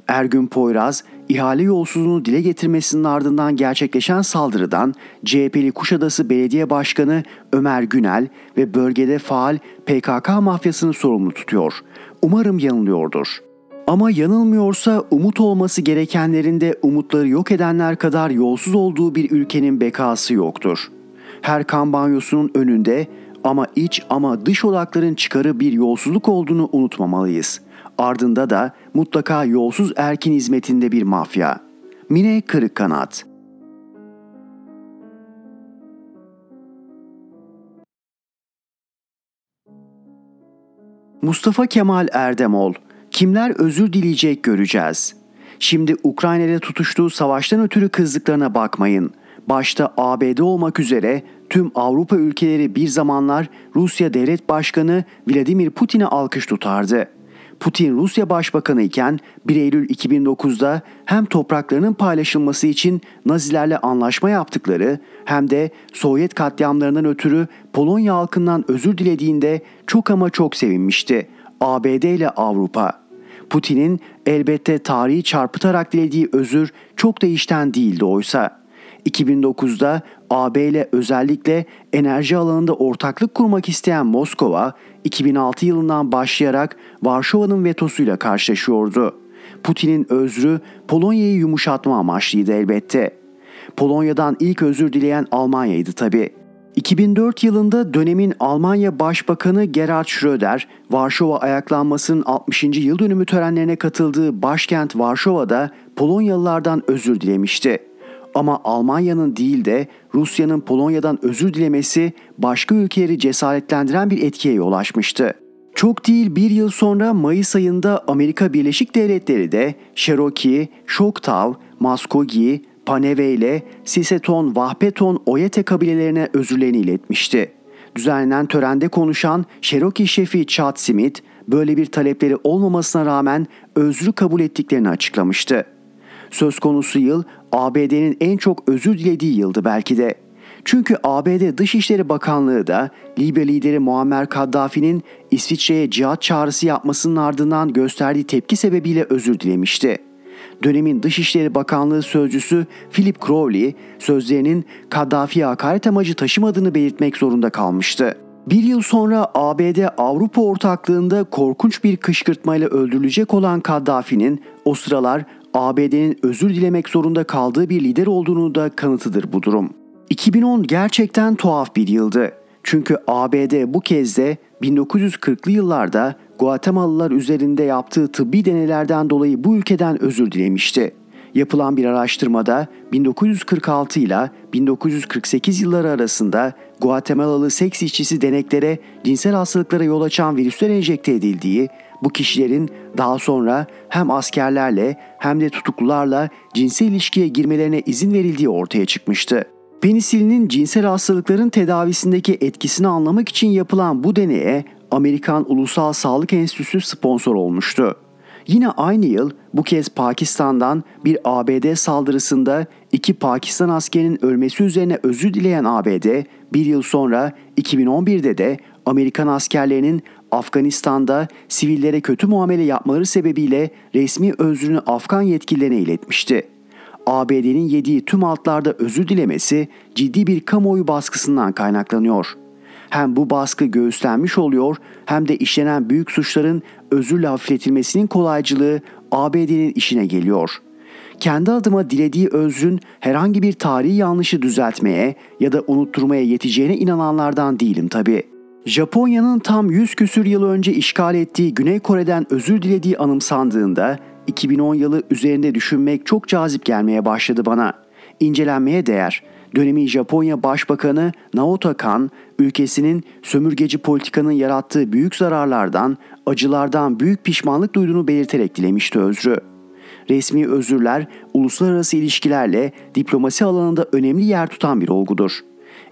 Ergün Poyraz, ihale yolsuzluğunu dile getirmesinin ardından gerçekleşen saldırıdan CHP'li Kuşadası Belediye Başkanı Ömer Günel ve bölgede faal PKK mafyasını sorumlu tutuyor. Umarım yanılıyordur. Ama yanılmıyorsa umut olması gerekenlerin de umutları yok edenler kadar yolsuz olduğu bir ülkenin bekası yoktur. Her kan banyosunun önünde ama iç ama dış odakların çıkarı bir yolsuzluk olduğunu unutmamalıyız. Ardında da mutlaka yolsuz erkin hizmetinde bir mafya. Mine Kırık Kanat Mustafa Kemal Erdemol Kimler özür dileyecek göreceğiz. Şimdi Ukrayna'da tutuştuğu savaştan ötürü kızdıklarına bakmayın. Başta ABD olmak üzere tüm Avrupa ülkeleri bir zamanlar Rusya Devlet Başkanı Vladimir Putin'e alkış tutardı. Putin Rusya Başbakanı iken 1 Eylül 2009'da hem topraklarının paylaşılması için Nazilerle anlaşma yaptıkları hem de Sovyet katliamlarından ötürü Polonya halkından özür dilediğinde çok ama çok sevinmişti. ABD ile Avrupa. Putin'in elbette tarihi çarpıtarak dilediği özür çok da işten değildi oysa. 2009'da AB ile özellikle enerji alanında ortaklık kurmak isteyen Moskova, 2006 yılından başlayarak Varşova'nın vetosuyla karşılaşıyordu. Putin'in özrü Polonya'yı yumuşatma amaçlıydı elbette. Polonya'dan ilk özür dileyen Almanya'ydı tabi. 2004 yılında dönemin Almanya Başbakanı Gerhard Schröder, Varşova ayaklanmasının 60. yıl dönümü törenlerine katıldığı başkent Varşova'da Polonyalılardan özür dilemişti. Ama Almanya'nın değil de Rusya'nın Polonya'dan özür dilemesi başka ülkeleri cesaretlendiren bir etkiye yol açmıştı. Çok değil bir yıl sonra Mayıs ayında Amerika Birleşik Devletleri de Cherokee, Choctaw, Muskogee, Paneve ile Siseton, Vahpeton, Oyete kabilelerine özürlerini iletmişti. Düzenlenen törende konuşan Cherokee şefi Chad Smith, böyle bir talepleri olmamasına rağmen özrü kabul ettiklerini açıklamıştı. Söz konusu yıl ABD'nin en çok özür dilediği yıldı belki de. Çünkü ABD Dışişleri Bakanlığı da Libya lideri Muammer Kaddafi'nin İsviçre'ye cihat çağrısı yapmasının ardından gösterdiği tepki sebebiyle özür dilemişti. Dönemin Dışişleri Bakanlığı sözcüsü Philip Crowley sözlerinin Kaddafi'ye hakaret amacı taşımadığını belirtmek zorunda kalmıştı. Bir yıl sonra ABD Avrupa ortaklığında korkunç bir kışkırtmayla öldürülecek olan Kaddafi'nin o sıralar ABD'nin özür dilemek zorunda kaldığı bir lider olduğunu da kanıtıdır bu durum. 2010 gerçekten tuhaf bir yıldı. Çünkü ABD bu kez de 1940'lı yıllarda Guatemalalılar üzerinde yaptığı tıbbi deneylerden dolayı bu ülkeden özür dilemişti. Yapılan bir araştırmada 1946 ile 1948 yılları arasında Guatemalalı seks işçisi deneklere cinsel hastalıklara yol açan virüsler enjekte edildiği, bu kişilerin daha sonra hem askerlerle hem de tutuklularla cinsel ilişkiye girmelerine izin verildiği ortaya çıkmıştı. Penisilinin cinsel hastalıkların tedavisindeki etkisini anlamak için yapılan bu deneye Amerikan Ulusal Sağlık Enstitüsü sponsor olmuştu. Yine aynı yıl bu kez Pakistan'dan bir ABD saldırısında iki Pakistan askerinin ölmesi üzerine özür dileyen ABD bir yıl sonra 2011'de de Amerikan askerlerinin Afganistan'da sivillere kötü muamele yapmaları sebebiyle resmi özrünü Afgan yetkililerine iletmişti. ABD'nin yediği tüm altlarda özür dilemesi ciddi bir kamuoyu baskısından kaynaklanıyor. Hem bu baskı göğüslenmiş oluyor hem de işlenen büyük suçların özürle hafifletilmesinin kolaycılığı ABD'nin işine geliyor. Kendi adıma dilediği özrün herhangi bir tarihi yanlışı düzeltmeye ya da unutturmaya yeteceğine inananlardan değilim tabi. Japonya'nın tam 100 küsür yıl önce işgal ettiği Güney Kore'den özür dilediği anımsandığında 2010 yılı üzerinde düşünmek çok cazip gelmeye başladı bana. İncelenmeye değer. Dönemin Japonya Başbakanı Naoto Kan, ülkesinin sömürgeci politikanın yarattığı büyük zararlardan, acılardan büyük pişmanlık duyduğunu belirterek dilemişti özrü. Resmi özürler uluslararası ilişkilerle diplomasi alanında önemli yer tutan bir olgudur.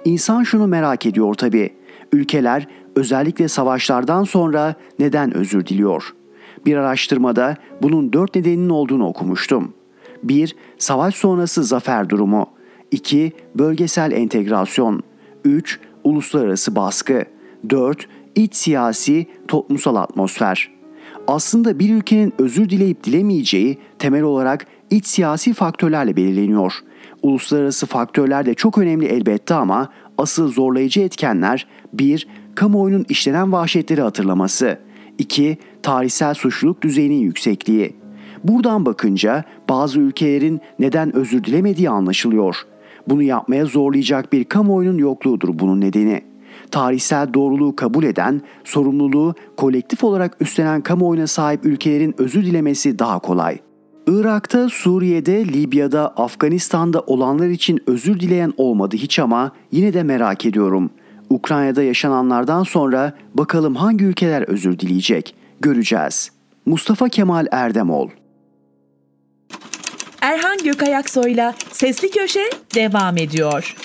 İnsan şunu merak ediyor tabi. Ülkeler özellikle savaşlardan sonra neden özür diliyor? Bir araştırmada bunun dört nedeninin olduğunu okumuştum. 1. Savaş sonrası zafer durumu. 2. Bölgesel entegrasyon. 3. Uluslararası baskı. 4. İç siyasi, toplumsal atmosfer. Aslında bir ülkenin özür dileyip dilemeyeceği temel olarak iç siyasi faktörlerle belirleniyor. Uluslararası faktörler de çok önemli elbette ama asıl zorlayıcı etkenler 1. Kamuoyunun işlenen vahşetleri hatırlaması. 2. Tarihsel suçluluk düzeyinin yüksekliği. Buradan bakınca bazı ülkelerin neden özür dilemediği anlaşılıyor. Bunu yapmaya zorlayacak bir kamuoyunun yokluğudur bunun nedeni. Tarihsel doğruluğu kabul eden, sorumluluğu kolektif olarak üstlenen kamuoyuna sahip ülkelerin özür dilemesi daha kolay. Irak'ta, Suriye'de, Libya'da, Afganistan'da olanlar için özür dileyen olmadı hiç ama yine de merak ediyorum. Ukrayna'da yaşananlardan sonra bakalım hangi ülkeler özür dileyecek? Göreceğiz. Mustafa Kemal Erdemol Erhan Gökayaksoy'la Sesli Köşe devam ediyor.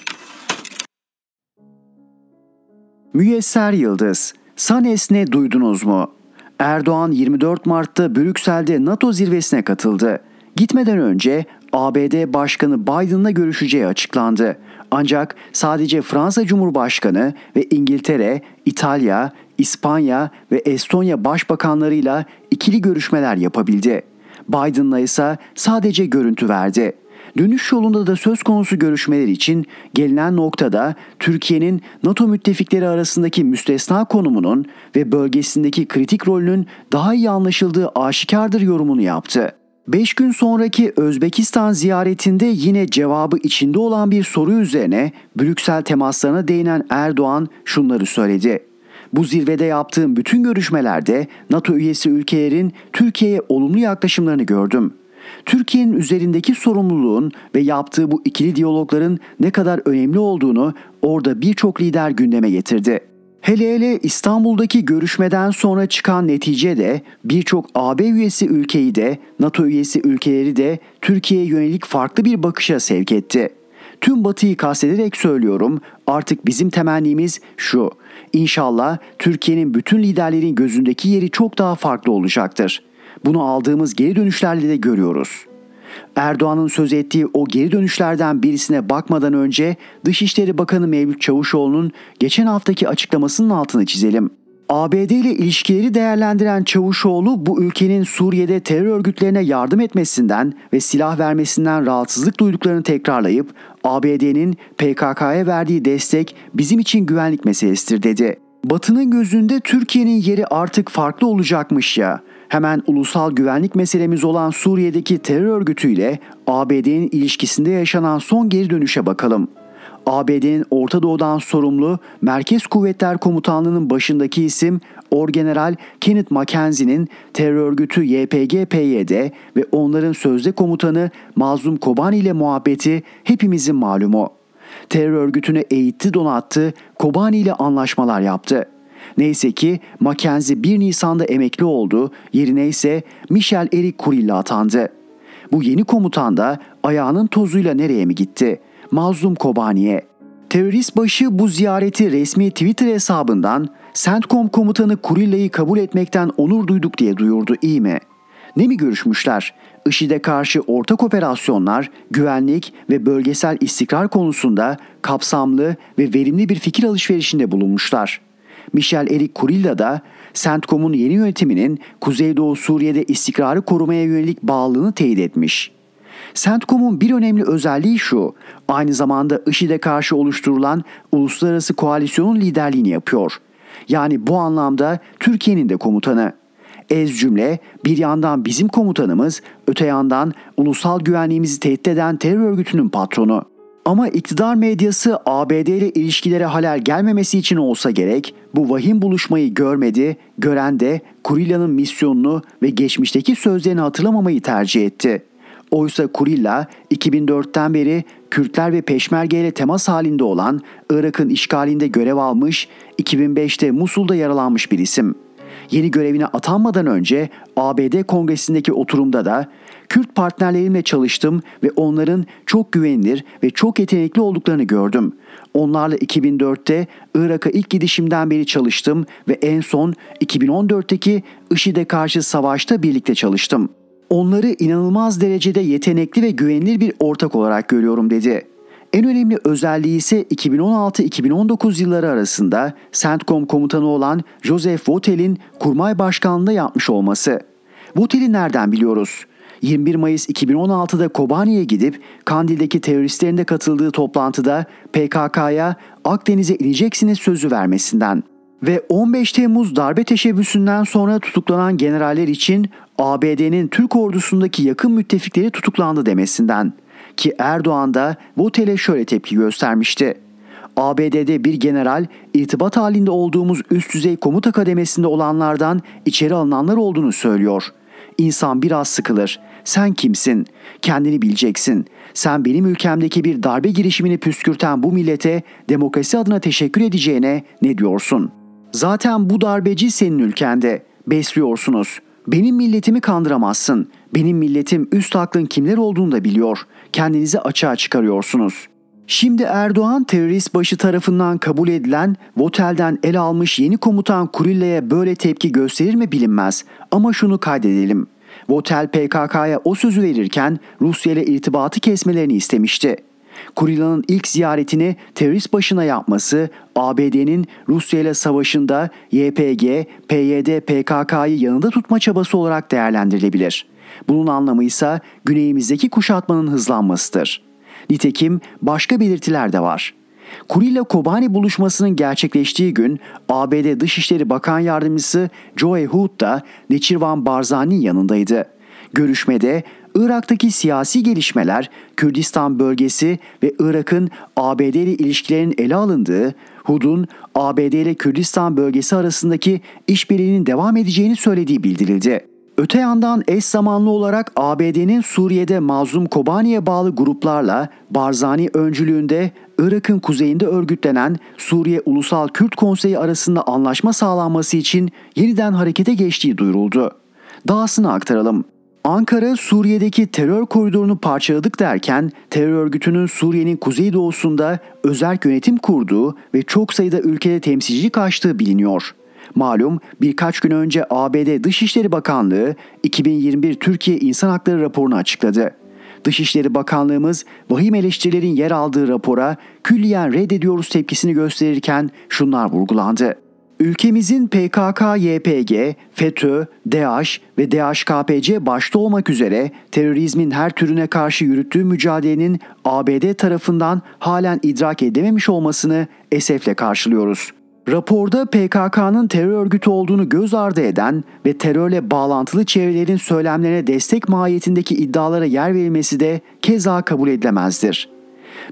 Müyesser Yıldız, Sanes ne duydunuz mu? Erdoğan 24 Mart'ta Brüksel'de NATO zirvesine katıldı. Gitmeden önce ABD Başkanı Biden'la görüşeceği açıklandı. Ancak sadece Fransa Cumhurbaşkanı ve İngiltere, İtalya, İspanya ve Estonya başbakanlarıyla ikili görüşmeler yapabildi. Biden'la ise sadece görüntü verdi. Dönüş yolunda da söz konusu görüşmeler için gelinen noktada Türkiye'nin NATO müttefikleri arasındaki müstesna konumunun ve bölgesindeki kritik rolünün daha iyi anlaşıldığı aşikardır yorumunu yaptı. 5 gün sonraki Özbekistan ziyaretinde yine cevabı içinde olan bir soru üzerine Brüksel temaslarına değinen Erdoğan şunları söyledi. Bu zirvede yaptığım bütün görüşmelerde NATO üyesi ülkelerin Türkiye'ye olumlu yaklaşımlarını gördüm. Türkiye'nin üzerindeki sorumluluğun ve yaptığı bu ikili diyalogların ne kadar önemli olduğunu orada birçok lider gündeme getirdi. Hele hele İstanbul'daki görüşmeden sonra çıkan netice de birçok AB üyesi ülkeyi de NATO üyesi ülkeleri de Türkiye'ye yönelik farklı bir bakışa sevk etti. Tüm Batı'yı kastederek söylüyorum artık bizim temennimiz şu. İnşallah Türkiye'nin bütün liderlerin gözündeki yeri çok daha farklı olacaktır. Bunu aldığımız geri dönüşlerle de görüyoruz. Erdoğan'ın söz ettiği o geri dönüşlerden birisine bakmadan önce Dışişleri Bakanı Mevlüt Çavuşoğlu'nun geçen haftaki açıklamasının altını çizelim. ABD ile ilişkileri değerlendiren Çavuşoğlu bu ülkenin Suriye'de terör örgütlerine yardım etmesinden ve silah vermesinden rahatsızlık duyduklarını tekrarlayıp ABD'nin PKK'ya verdiği destek bizim için güvenlik meselesidir dedi. Batı'nın gözünde Türkiye'nin yeri artık farklı olacakmış ya. Hemen ulusal güvenlik meselemiz olan Suriye'deki terör örgütüyle ABD'nin ilişkisinde yaşanan son geri dönüşe bakalım. ABD'nin Orta Doğu'dan sorumlu Merkez Kuvvetler Komutanlığı'nın başındaki isim Orgeneral Kenneth Mackenzie'nin terör örgütü YPG-PYD ve onların sözde komutanı Mazlum Kobani ile muhabbeti hepimizin malumu. Terör örgütünü eğitti donattı, Kobani ile anlaşmalar yaptı. Neyse ki Mackenzie 1 Nisan'da emekli oldu, yerine ise Michel Eric Kurilla atandı. Bu yeni komutan da ayağının tozuyla nereye mi gitti? Mazlum Kobani'ye. Terörist başı bu ziyareti resmi Twitter hesabından CENTCOM komutanı Kurilla'yı kabul etmekten onur duyduk diye duyurdu iyi? Ne mi görüşmüşler? IŞİD'e karşı ortak operasyonlar, güvenlik ve bölgesel istikrar konusunda kapsamlı ve verimli bir fikir alışverişinde bulunmuşlar. Michel Eric Kurilla da CENTCOM'un yeni yönetiminin Kuzeydoğu Suriye'de istikrarı korumaya yönelik bağlılığını teyit etmiş. CENTCOM'un bir önemli özelliği şu, aynı zamanda IŞİD'e karşı oluşturulan uluslararası koalisyonun liderliğini yapıyor. Yani bu anlamda Türkiye'nin de komutanı. Ez cümle bir yandan bizim komutanımız, öte yandan ulusal güvenliğimizi tehdit eden terör örgütünün patronu. Ama iktidar medyası ABD ile ilişkilere halel gelmemesi için olsa gerek bu vahim buluşmayı görmedi, gören de Kurilla'nın misyonunu ve geçmişteki sözlerini hatırlamamayı tercih etti. Oysa Kurilla 2004'ten beri Kürtler ve Peşmerge ile temas halinde olan Irak'ın işgalinde görev almış, 2005'te Musul'da yaralanmış bir isim. Yeni görevine atanmadan önce ABD Kongresi'ndeki oturumda da Kürt partnerlerimle çalıştım ve onların çok güvenilir ve çok yetenekli olduklarını gördüm. Onlarla 2004'te Irak'a ilk gidişimden beri çalıştım ve en son 2014'teki IŞİD'e karşı savaşta birlikte çalıştım. Onları inanılmaz derecede yetenekli ve güvenilir bir ortak olarak görüyorum dedi. En önemli özelliği ise 2016-2019 yılları arasında CENTCOM komutanı olan Joseph Votel'in kurmay başkanlığında yapmış olması. Votel'i nereden biliyoruz? 21 Mayıs 2016'da Kobani'ye gidip Kandil'deki teröristlerin de katıldığı toplantıda PKK'ya Akdeniz'e ineceksiniz sözü vermesinden ve 15 Temmuz darbe teşebbüsünden sonra tutuklanan generaller için ABD'nin Türk ordusundaki yakın müttefikleri tutuklandı demesinden ki Erdoğan da Votel'e şöyle tepki göstermişti. ABD'de bir general irtibat halinde olduğumuz üst düzey komuta kademesinde olanlardan içeri alınanlar olduğunu söylüyor. İnsan biraz sıkılır. Sen kimsin? Kendini bileceksin. Sen benim ülkemdeki bir darbe girişimini püskürten bu millete demokrasi adına teşekkür edeceğine ne diyorsun? Zaten bu darbeci senin ülkende. Besliyorsunuz. Benim milletimi kandıramazsın. Benim milletim üst aklın kimler olduğunu da biliyor. Kendinizi açığa çıkarıyorsunuz. Şimdi Erdoğan terörist başı tarafından kabul edilen Votel'den el almış yeni komutan Kurilla'ya böyle tepki gösterir mi bilinmez. Ama şunu kaydedelim. Votel PKK'ya o sözü verirken Rusya ile irtibatı kesmelerini istemişti. Kurilla'nın ilk ziyaretini terörist başına yapması ABD'nin Rusya ile savaşında YPG, PYD, PKK'yı yanında tutma çabası olarak değerlendirilebilir. Bunun anlamı ise güneyimizdeki kuşatmanın hızlanmasıdır. Nitekim başka belirtiler de var. Kurilla Kobani buluşmasının gerçekleştiği gün ABD Dışişleri Bakan Yardımcısı Joe Hood da Neçirvan Barzani'nin yanındaydı. Görüşmede Irak'taki siyasi gelişmeler, Kürdistan bölgesi ve Irak'ın ABD ile ilişkilerin ele alındığı, Hud'un ABD ile Kürdistan bölgesi arasındaki işbirliğinin devam edeceğini söylediği bildirildi. Öte yandan eş zamanlı olarak ABD'nin Suriye'de Mazlum Kobani'ye bağlı gruplarla Barzani öncülüğünde Irak'ın kuzeyinde örgütlenen Suriye Ulusal Kürt Konseyi arasında anlaşma sağlanması için yeniden harekete geçtiği duyuruldu. Dahasını aktaralım. Ankara Suriye'deki terör koridorunu parçaladık derken terör örgütünün Suriye'nin kuzeydoğusunda özerk yönetim kurduğu ve çok sayıda ülkede temsilcilik açtığı biliniyor. Malum birkaç gün önce ABD Dışişleri Bakanlığı 2021 Türkiye İnsan Hakları raporunu açıkladı. Dışişleri Bakanlığımız vahim eleştirilerin yer aldığı rapora külliyen reddediyoruz tepkisini gösterirken şunlar vurgulandı. Ülkemizin PKK, YPG, FETÖ, DAEŞ ve DHKPC başta olmak üzere terörizmin her türüne karşı yürüttüğü mücadelenin ABD tarafından halen idrak edilememiş olmasını esefle karşılıyoruz. Raporda PKK'nın terör örgütü olduğunu göz ardı eden ve terörle bağlantılı çevrelerin söylemlerine destek mahiyetindeki iddialara yer verilmesi de keza kabul edilemezdir.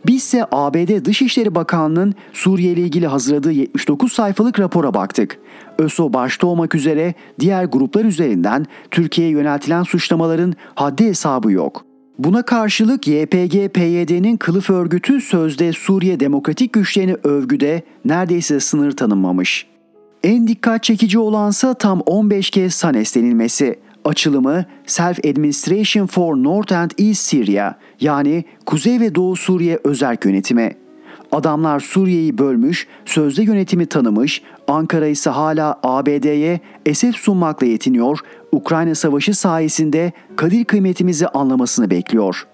Bizse ABD Dışişleri Bakanlığı'nın Suriye ile ilgili hazırladığı 79 sayfalık rapora baktık. ÖSO başta olmak üzere diğer gruplar üzerinden Türkiye'ye yöneltilen suçlamaların haddi hesabı yok. Buna karşılık YPG-PYD'nin kılıf örgütü sözde Suriye Demokratik Güçlerini övgüde neredeyse sınır tanınmamış. En dikkat çekici olansa tam 15 kez SANES denilmesi. Açılımı Self Administration for North and East Syria yani Kuzey ve Doğu Suriye Özerk Yönetimi. Adamlar Suriye'yi bölmüş, sözde yönetimi tanımış, Ankara ise hala ABD'ye esef sunmakla yetiniyor, Ukrayna Savaşı sayesinde kadir kıymetimizi anlamasını bekliyor.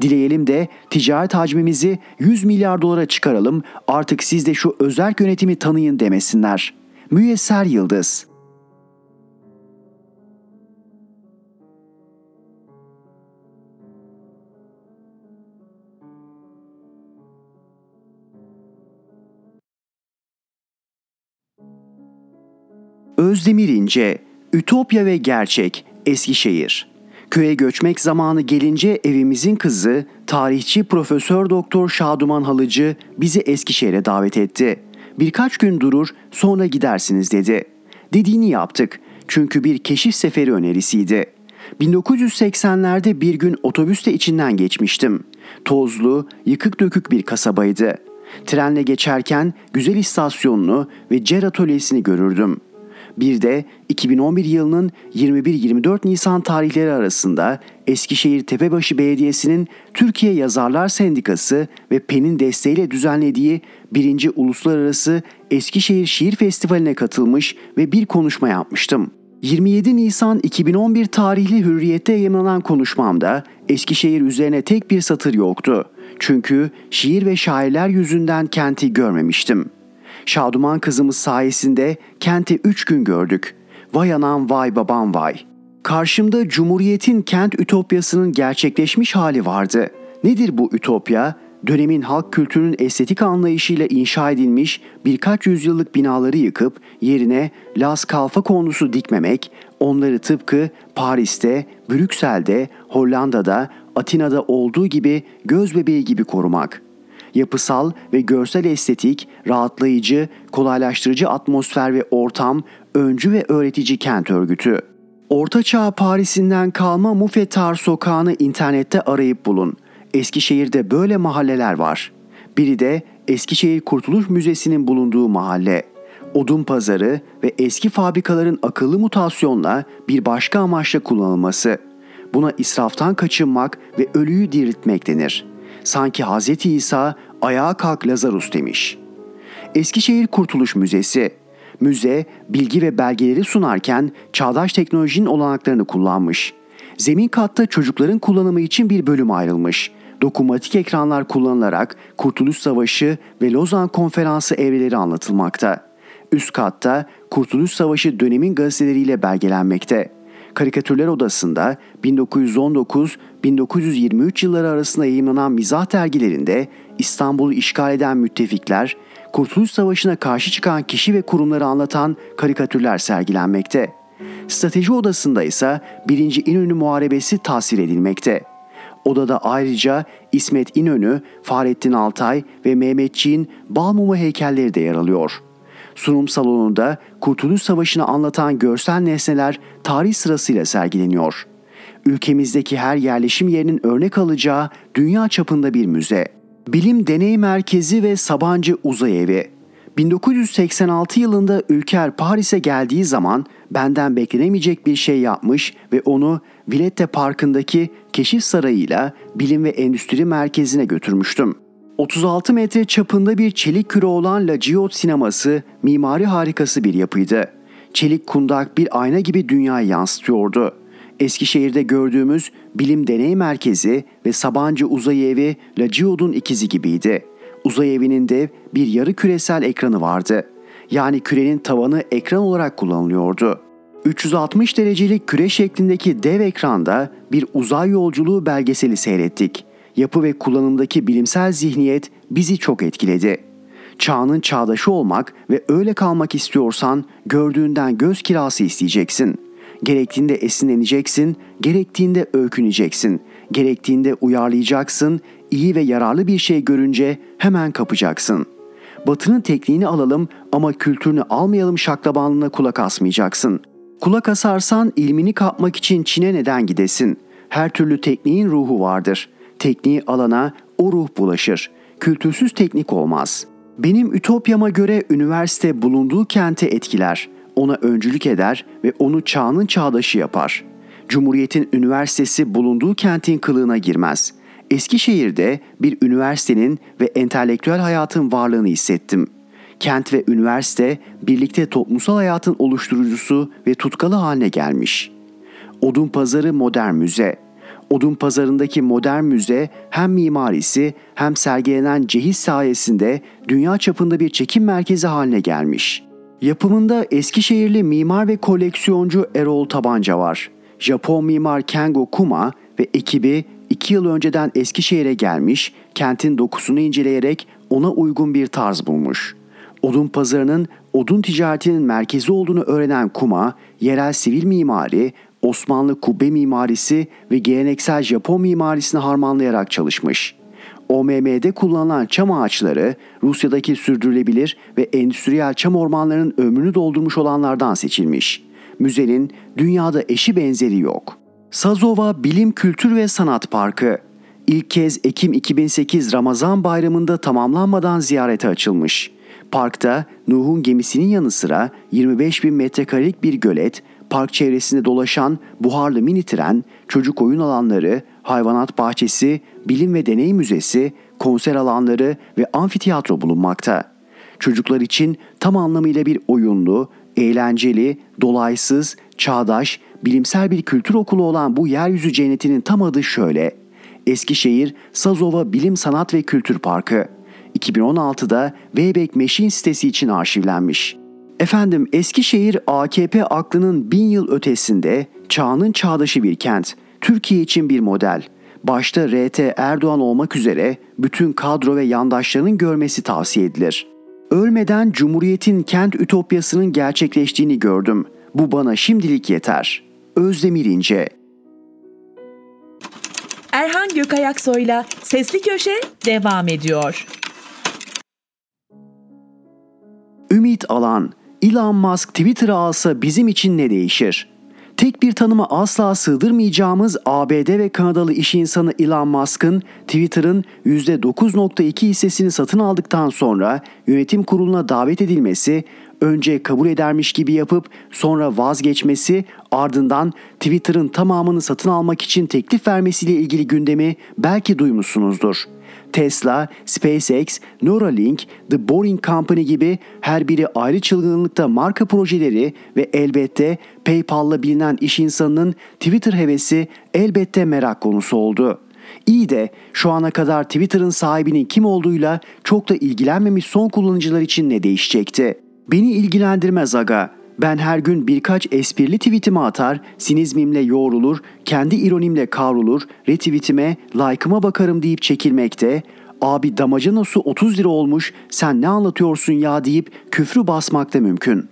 Dileyelim de ticaret hacmimizi 100 milyar dolara çıkaralım, artık siz de şu özerk yönetimi tanıyın demesinler. Müyesser Yıldız Özdemir İnce, Ütopya ve Gerçek, Eskişehir. Köye göçmek zamanı gelince evimizin kızı, tarihçi Profesör Doktor Şaduman Halıcı bizi Eskişehir'e davet etti. Birkaç gün durur, sonra gidersiniz dedi. Dediğini yaptık. Çünkü bir keşif seferi önerisiydi. 1980'lerde bir gün otobüste içinden geçmiştim. Tozlu, yıkık dökük bir kasabaydı. Trenle geçerken güzel istasyonunu ve cer atölyesini görürdüm. Bir de 2011 yılının 21-24 Nisan tarihleri arasında Eskişehir Tepebaşı Belediyesi'nin Türkiye Yazarlar Sendikası ve PEN'in desteğiyle düzenlediği 1. Uluslararası Eskişehir Şiir Festivali'ne katılmış ve bir konuşma yapmıştım. 27 Nisan 2011 tarihli Hürriyet'te yayınlanan konuşmamda Eskişehir üzerine tek bir satır yoktu. Çünkü şiir ve şairler yüzünden kenti görmemiştim.'' Şaduman kızımız sayesinde kenti üç gün gördük. Vay anam vay babam vay. Karşımda Cumhuriyet'in kent ütopyasının gerçekleşmiş hali vardı. Nedir bu ütopya? Dönemin halk kültürünün estetik anlayışıyla inşa edilmiş birkaç yüzyıllık binaları yıkıp yerine Las Kalfa konusu dikmemek, onları tıpkı Paris'te, Brüksel'de, Hollanda'da, Atina'da olduğu gibi göz bebeği gibi korumak.'' Yapısal ve görsel estetik, rahatlayıcı, kolaylaştırıcı atmosfer ve ortam, öncü ve öğretici kent örgütü. Ortaçağ Paris'inden kalma Mufetar sokağını internette arayıp bulun. Eskişehir'de böyle mahalleler var. Biri de Eskişehir Kurtuluş Müzesi'nin bulunduğu mahalle. Odun pazarı ve eski fabrikaların akıllı mutasyonla bir başka amaçla kullanılması. Buna israftan kaçınmak ve ölüyü diriltmek denir.'' Sanki Hz. İsa ayağa kalk Lazarus demiş. Eskişehir Kurtuluş Müzesi Müze bilgi ve belgeleri sunarken çağdaş teknolojinin olanaklarını kullanmış. Zemin katta çocukların kullanımı için bir bölüm ayrılmış. Dokunmatik ekranlar kullanılarak Kurtuluş Savaşı ve Lozan Konferansı evreleri anlatılmakta. Üst katta Kurtuluş Savaşı dönemin gazeteleriyle belgelenmekte. Karikatürler Odası'nda 1919-1923 yılları arasında yayınlanan mizah dergilerinde İstanbul'u işgal eden müttefikler, Kurtuluş Savaşı'na karşı çıkan kişi ve kurumları anlatan karikatürler sergilenmekte. Strateji Odası'nda ise 1. İnönü Muharebesi tasvir edilmekte. Odada ayrıca İsmet İnönü, Fahrettin Altay ve Mehmetçiğin Balmumu heykelleri de yer alıyor.'' Sunum salonunda Kurtuluş Savaşı'nı anlatan görsel nesneler tarih sırasıyla sergileniyor. Ülkemizdeki her yerleşim yerinin örnek alacağı dünya çapında bir müze. Bilim Deney Merkezi ve Sabancı Uzay Evi. 1986 yılında Ülker Paris'e geldiği zaman benden beklenemeyecek bir şey yapmış ve onu Villette Parkı'ndaki Keşif Sarayı ile Bilim ve Endüstri Merkezi'ne götürmüştüm. 36 metre çapında bir çelik küre olan La Giot sineması mimari harikası bir yapıydı. Çelik kundak bir ayna gibi dünyayı yansıtıyordu. Eskişehir'de gördüğümüz Bilim Deney Merkezi ve Sabancı Uzay Evi La Geode'un ikizi gibiydi. Uzay evinin de bir yarı küresel ekranı vardı. Yani kürenin tavanı ekran olarak kullanılıyordu. 360 derecelik küre şeklindeki dev ekranda bir uzay yolculuğu belgeseli seyrettik. Yapı ve kullanımdaki bilimsel zihniyet bizi çok etkiledi. Çağının çağdaşı olmak ve öyle kalmak istiyorsan gördüğünden göz kirası isteyeceksin. Gerektiğinde esinleneceksin, gerektiğinde öyküneceksin, gerektiğinde uyarlayacaksın, iyi ve yararlı bir şey görünce hemen kapacaksın. Batının tekniğini alalım ama kültürünü almayalım şaklabanlığına kulak asmayacaksın. Kulak asarsan ilmini kapmak için Çin'e neden gidesin? Her türlü tekniğin ruhu vardır. Tekniği alana o ruh bulaşır. Kültürsüz teknik olmaz. Benim ütopyama göre üniversite bulunduğu kente etkiler. Ona öncülük eder ve onu çağının çağdaşı yapar. Cumhuriyetin üniversitesi bulunduğu kentin kılığına girmez. Eskişehir'de bir üniversitenin ve entelektüel hayatın varlığını hissettim. Kent ve üniversite birlikte toplumsal hayatın oluşturucusu ve tutkalı haline gelmiş. Odun Pazarı Modern Müze Odun Pazarı'ndaki modern müze hem mimarisi hem sergilenen cehiz sayesinde dünya çapında bir çekim merkezi haline gelmiş. Yapımında Eskişehirli mimar ve koleksiyoncu Erol Tabanca var. Japon mimar Kengo Kuma ve ekibi iki yıl önceden Eskişehir'e gelmiş, kentin dokusunu inceleyerek ona uygun bir tarz bulmuş. Odun pazarının odun ticaretinin merkezi olduğunu öğrenen Kuma, yerel sivil mimari, Osmanlı kubbe mimarisi ve geleneksel Japon mimarisini harmanlayarak çalışmış. OMM'de kullanılan çam ağaçları Rusya'daki sürdürülebilir ve endüstriyel çam ormanlarının ömrünü doldurmuş olanlardan seçilmiş. Müzenin dünyada eşi benzeri yok. Sazova Bilim Kültür ve Sanat Parkı ilk kez Ekim 2008 Ramazan bayramında tamamlanmadan ziyarete açılmış. Parkta Nuh'un gemisinin yanı sıra 25 bin metrekarelik bir gölet, park çevresinde dolaşan buharlı mini tren, çocuk oyun alanları, hayvanat bahçesi, bilim ve deney müzesi, konser alanları ve amfiteyatro bulunmakta. Çocuklar için tam anlamıyla bir oyunlu, eğlenceli, dolaysız, çağdaş, bilimsel bir kültür okulu olan bu yeryüzü cennetinin tam adı şöyle. Eskişehir Sazova Bilim Sanat ve Kültür Parkı. 2016'da Wayback Machine sitesi için arşivlenmiş. Efendim Eskişehir AKP aklının bin yıl ötesinde çağının çağdaşı bir kent. Türkiye için bir model. Başta RT Erdoğan olmak üzere bütün kadro ve yandaşlarının görmesi tavsiye edilir. Ölmeden Cumhuriyet'in kent ütopyasının gerçekleştiğini gördüm. Bu bana şimdilik yeter. Özdemir İnce Erhan Gökayaksoy'la Sesli Köşe devam ediyor. Ümit Alan Elon Musk Twitter'ı alsa bizim için ne değişir? Tek bir tanıma asla sığdırmayacağımız ABD ve Kanadalı iş insanı Elon Musk'ın Twitter'ın %9.2 hissesini satın aldıktan sonra yönetim kuruluna davet edilmesi, önce kabul edermiş gibi yapıp sonra vazgeçmesi, ardından Twitter'ın tamamını satın almak için teklif vermesiyle ilgili gündemi belki duymuşsunuzdur. Tesla, SpaceX, Neuralink, The Boring Company gibi her biri ayrı çılgınlıkta marka projeleri ve elbette PayPal'la bilinen iş insanının Twitter hevesi elbette merak konusu oldu. İyi de şu ana kadar Twitter'ın sahibinin kim olduğuyla çok da ilgilenmemiş son kullanıcılar için ne değişecekti? Beni ilgilendirmez aga. Ben her gün birkaç esprili tweetimi atar, sinizmimle yoğrulur, kendi ironimle kavrulur, retweetime, like'ıma bakarım deyip çekilmekte, abi damacana su 30 lira olmuş sen ne anlatıyorsun ya deyip küfrü basmakta mümkün.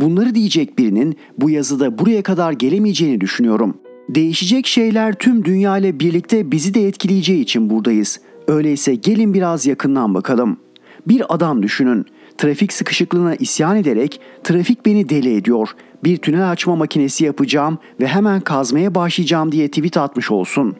Bunları diyecek birinin bu yazıda buraya kadar gelemeyeceğini düşünüyorum. Değişecek şeyler tüm dünya ile birlikte bizi de etkileyeceği için buradayız. Öyleyse gelin biraz yakından bakalım. Bir adam düşünün trafik sıkışıklığına isyan ederek trafik beni deli ediyor. Bir tünel açma makinesi yapacağım ve hemen kazmaya başlayacağım diye tweet atmış olsun.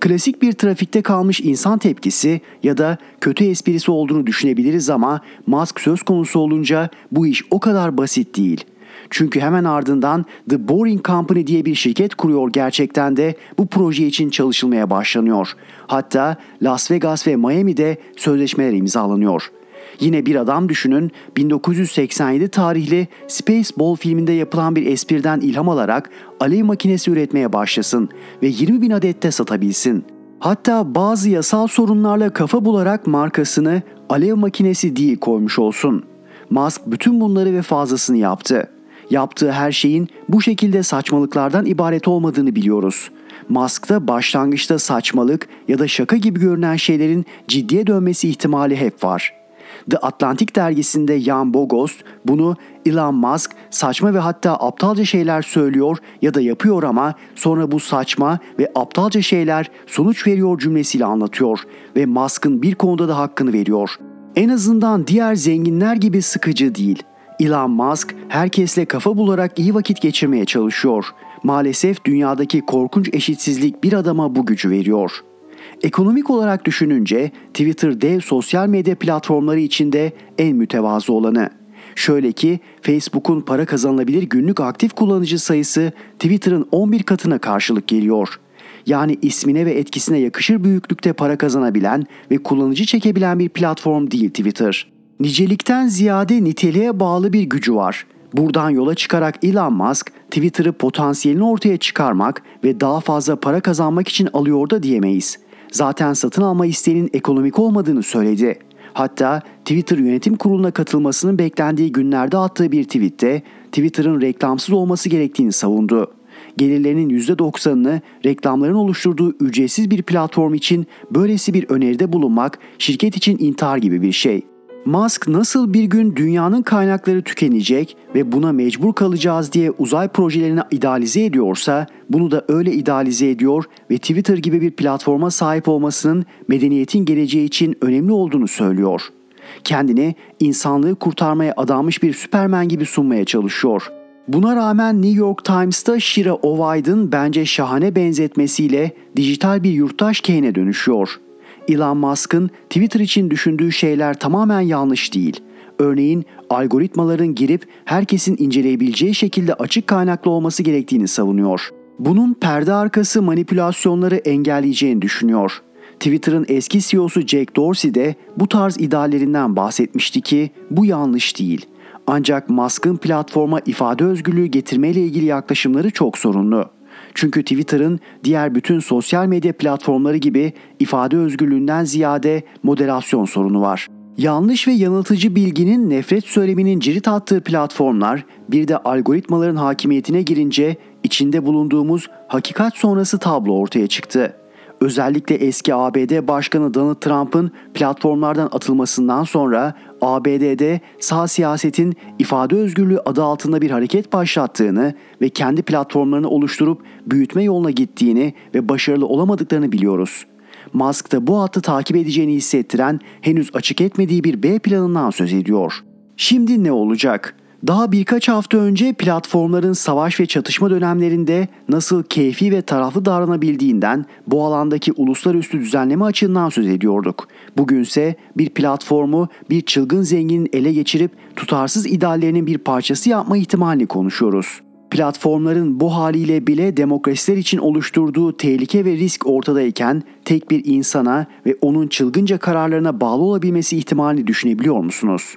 Klasik bir trafikte kalmış insan tepkisi ya da kötü esprisi olduğunu düşünebiliriz ama mask söz konusu olunca bu iş o kadar basit değil. Çünkü hemen ardından The Boring Company diye bir şirket kuruyor gerçekten de bu proje için çalışılmaya başlanıyor. Hatta Las Vegas ve Miami'de sözleşmeler imzalanıyor.'' Yine bir adam düşünün 1987 tarihli Spaceball filminde yapılan bir espriden ilham alarak alev makinesi üretmeye başlasın ve 20 bin adette satabilsin. Hatta bazı yasal sorunlarla kafa bularak markasını alev makinesi değil koymuş olsun. Musk bütün bunları ve fazlasını yaptı. Yaptığı her şeyin bu şekilde saçmalıklardan ibaret olmadığını biliyoruz. Musk'ta başlangıçta saçmalık ya da şaka gibi görünen şeylerin ciddiye dönmesi ihtimali hep var. The Atlantic dergisinde Jan Bogost bunu Elon Musk saçma ve hatta aptalca şeyler söylüyor ya da yapıyor ama sonra bu saçma ve aptalca şeyler sonuç veriyor cümlesiyle anlatıyor ve Musk'ın bir konuda da hakkını veriyor. En azından diğer zenginler gibi sıkıcı değil. Elon Musk herkesle kafa bularak iyi vakit geçirmeye çalışıyor. Maalesef dünyadaki korkunç eşitsizlik bir adama bu gücü veriyor. Ekonomik olarak düşününce Twitter dev sosyal medya platformları içinde en mütevazı olanı. Şöyle ki Facebook'un para kazanılabilir günlük aktif kullanıcı sayısı Twitter'ın 11 katına karşılık geliyor. Yani ismine ve etkisine yakışır büyüklükte para kazanabilen ve kullanıcı çekebilen bir platform değil Twitter. Nicelikten ziyade niteliğe bağlı bir gücü var. Buradan yola çıkarak Elon Musk Twitter'ı potansiyelini ortaya çıkarmak ve daha fazla para kazanmak için alıyor da diyemeyiz. Zaten satın alma isteğinin ekonomik olmadığını söyledi. Hatta Twitter yönetim kuruluna katılmasının beklendiği günlerde attığı bir tweette Twitter'ın reklamsız olması gerektiğini savundu. Gelirlerinin %90'ını reklamların oluşturduğu ücretsiz bir platform için böylesi bir öneride bulunmak şirket için intihar gibi bir şey. Musk nasıl bir gün dünyanın kaynakları tükenecek ve buna mecbur kalacağız diye uzay projelerini idealize ediyorsa bunu da öyle idealize ediyor ve Twitter gibi bir platforma sahip olmasının medeniyetin geleceği için önemli olduğunu söylüyor. Kendini insanlığı kurtarmaya adanmış bir süpermen gibi sunmaya çalışıyor. Buna rağmen New York Times'ta Shira Ovaid'ın bence şahane benzetmesiyle dijital bir yurttaş Kane'e dönüşüyor. Elon Musk'ın Twitter için düşündüğü şeyler tamamen yanlış değil. Örneğin algoritmaların girip herkesin inceleyebileceği şekilde açık kaynaklı olması gerektiğini savunuyor. Bunun perde arkası manipülasyonları engelleyeceğini düşünüyor. Twitter'ın eski CEO'su Jack Dorsey de bu tarz ideallerinden bahsetmişti ki bu yanlış değil. Ancak Musk'ın platforma ifade özgürlüğü getirmeyle ilgili yaklaşımları çok sorunlu. Çünkü Twitter'ın diğer bütün sosyal medya platformları gibi ifade özgürlüğünden ziyade moderasyon sorunu var. Yanlış ve yanıltıcı bilginin nefret söyleminin cirit attığı platformlar bir de algoritmaların hakimiyetine girince içinde bulunduğumuz hakikat sonrası tablo ortaya çıktı. Özellikle eski ABD Başkanı Donald Trump'ın platformlardan atılmasından sonra ABD'de sağ siyasetin ifade özgürlüğü adı altında bir hareket başlattığını ve kendi platformlarını oluşturup büyütme yoluna gittiğini ve başarılı olamadıklarını biliyoruz. Musk da bu hattı takip edeceğini hissettiren henüz açık etmediği bir B planından söz ediyor. Şimdi ne olacak? Daha birkaç hafta önce platformların savaş ve çatışma dönemlerinde nasıl keyfi ve taraflı davranabildiğinden bu alandaki uluslararası düzenleme açığından söz ediyorduk. Bugünse bir platformu bir çılgın zenginin ele geçirip tutarsız ideallerinin bir parçası yapma ihtimalini konuşuyoruz. Platformların bu haliyle bile demokrasiler için oluşturduğu tehlike ve risk ortadayken tek bir insana ve onun çılgınca kararlarına bağlı olabilmesi ihtimalini düşünebiliyor musunuz?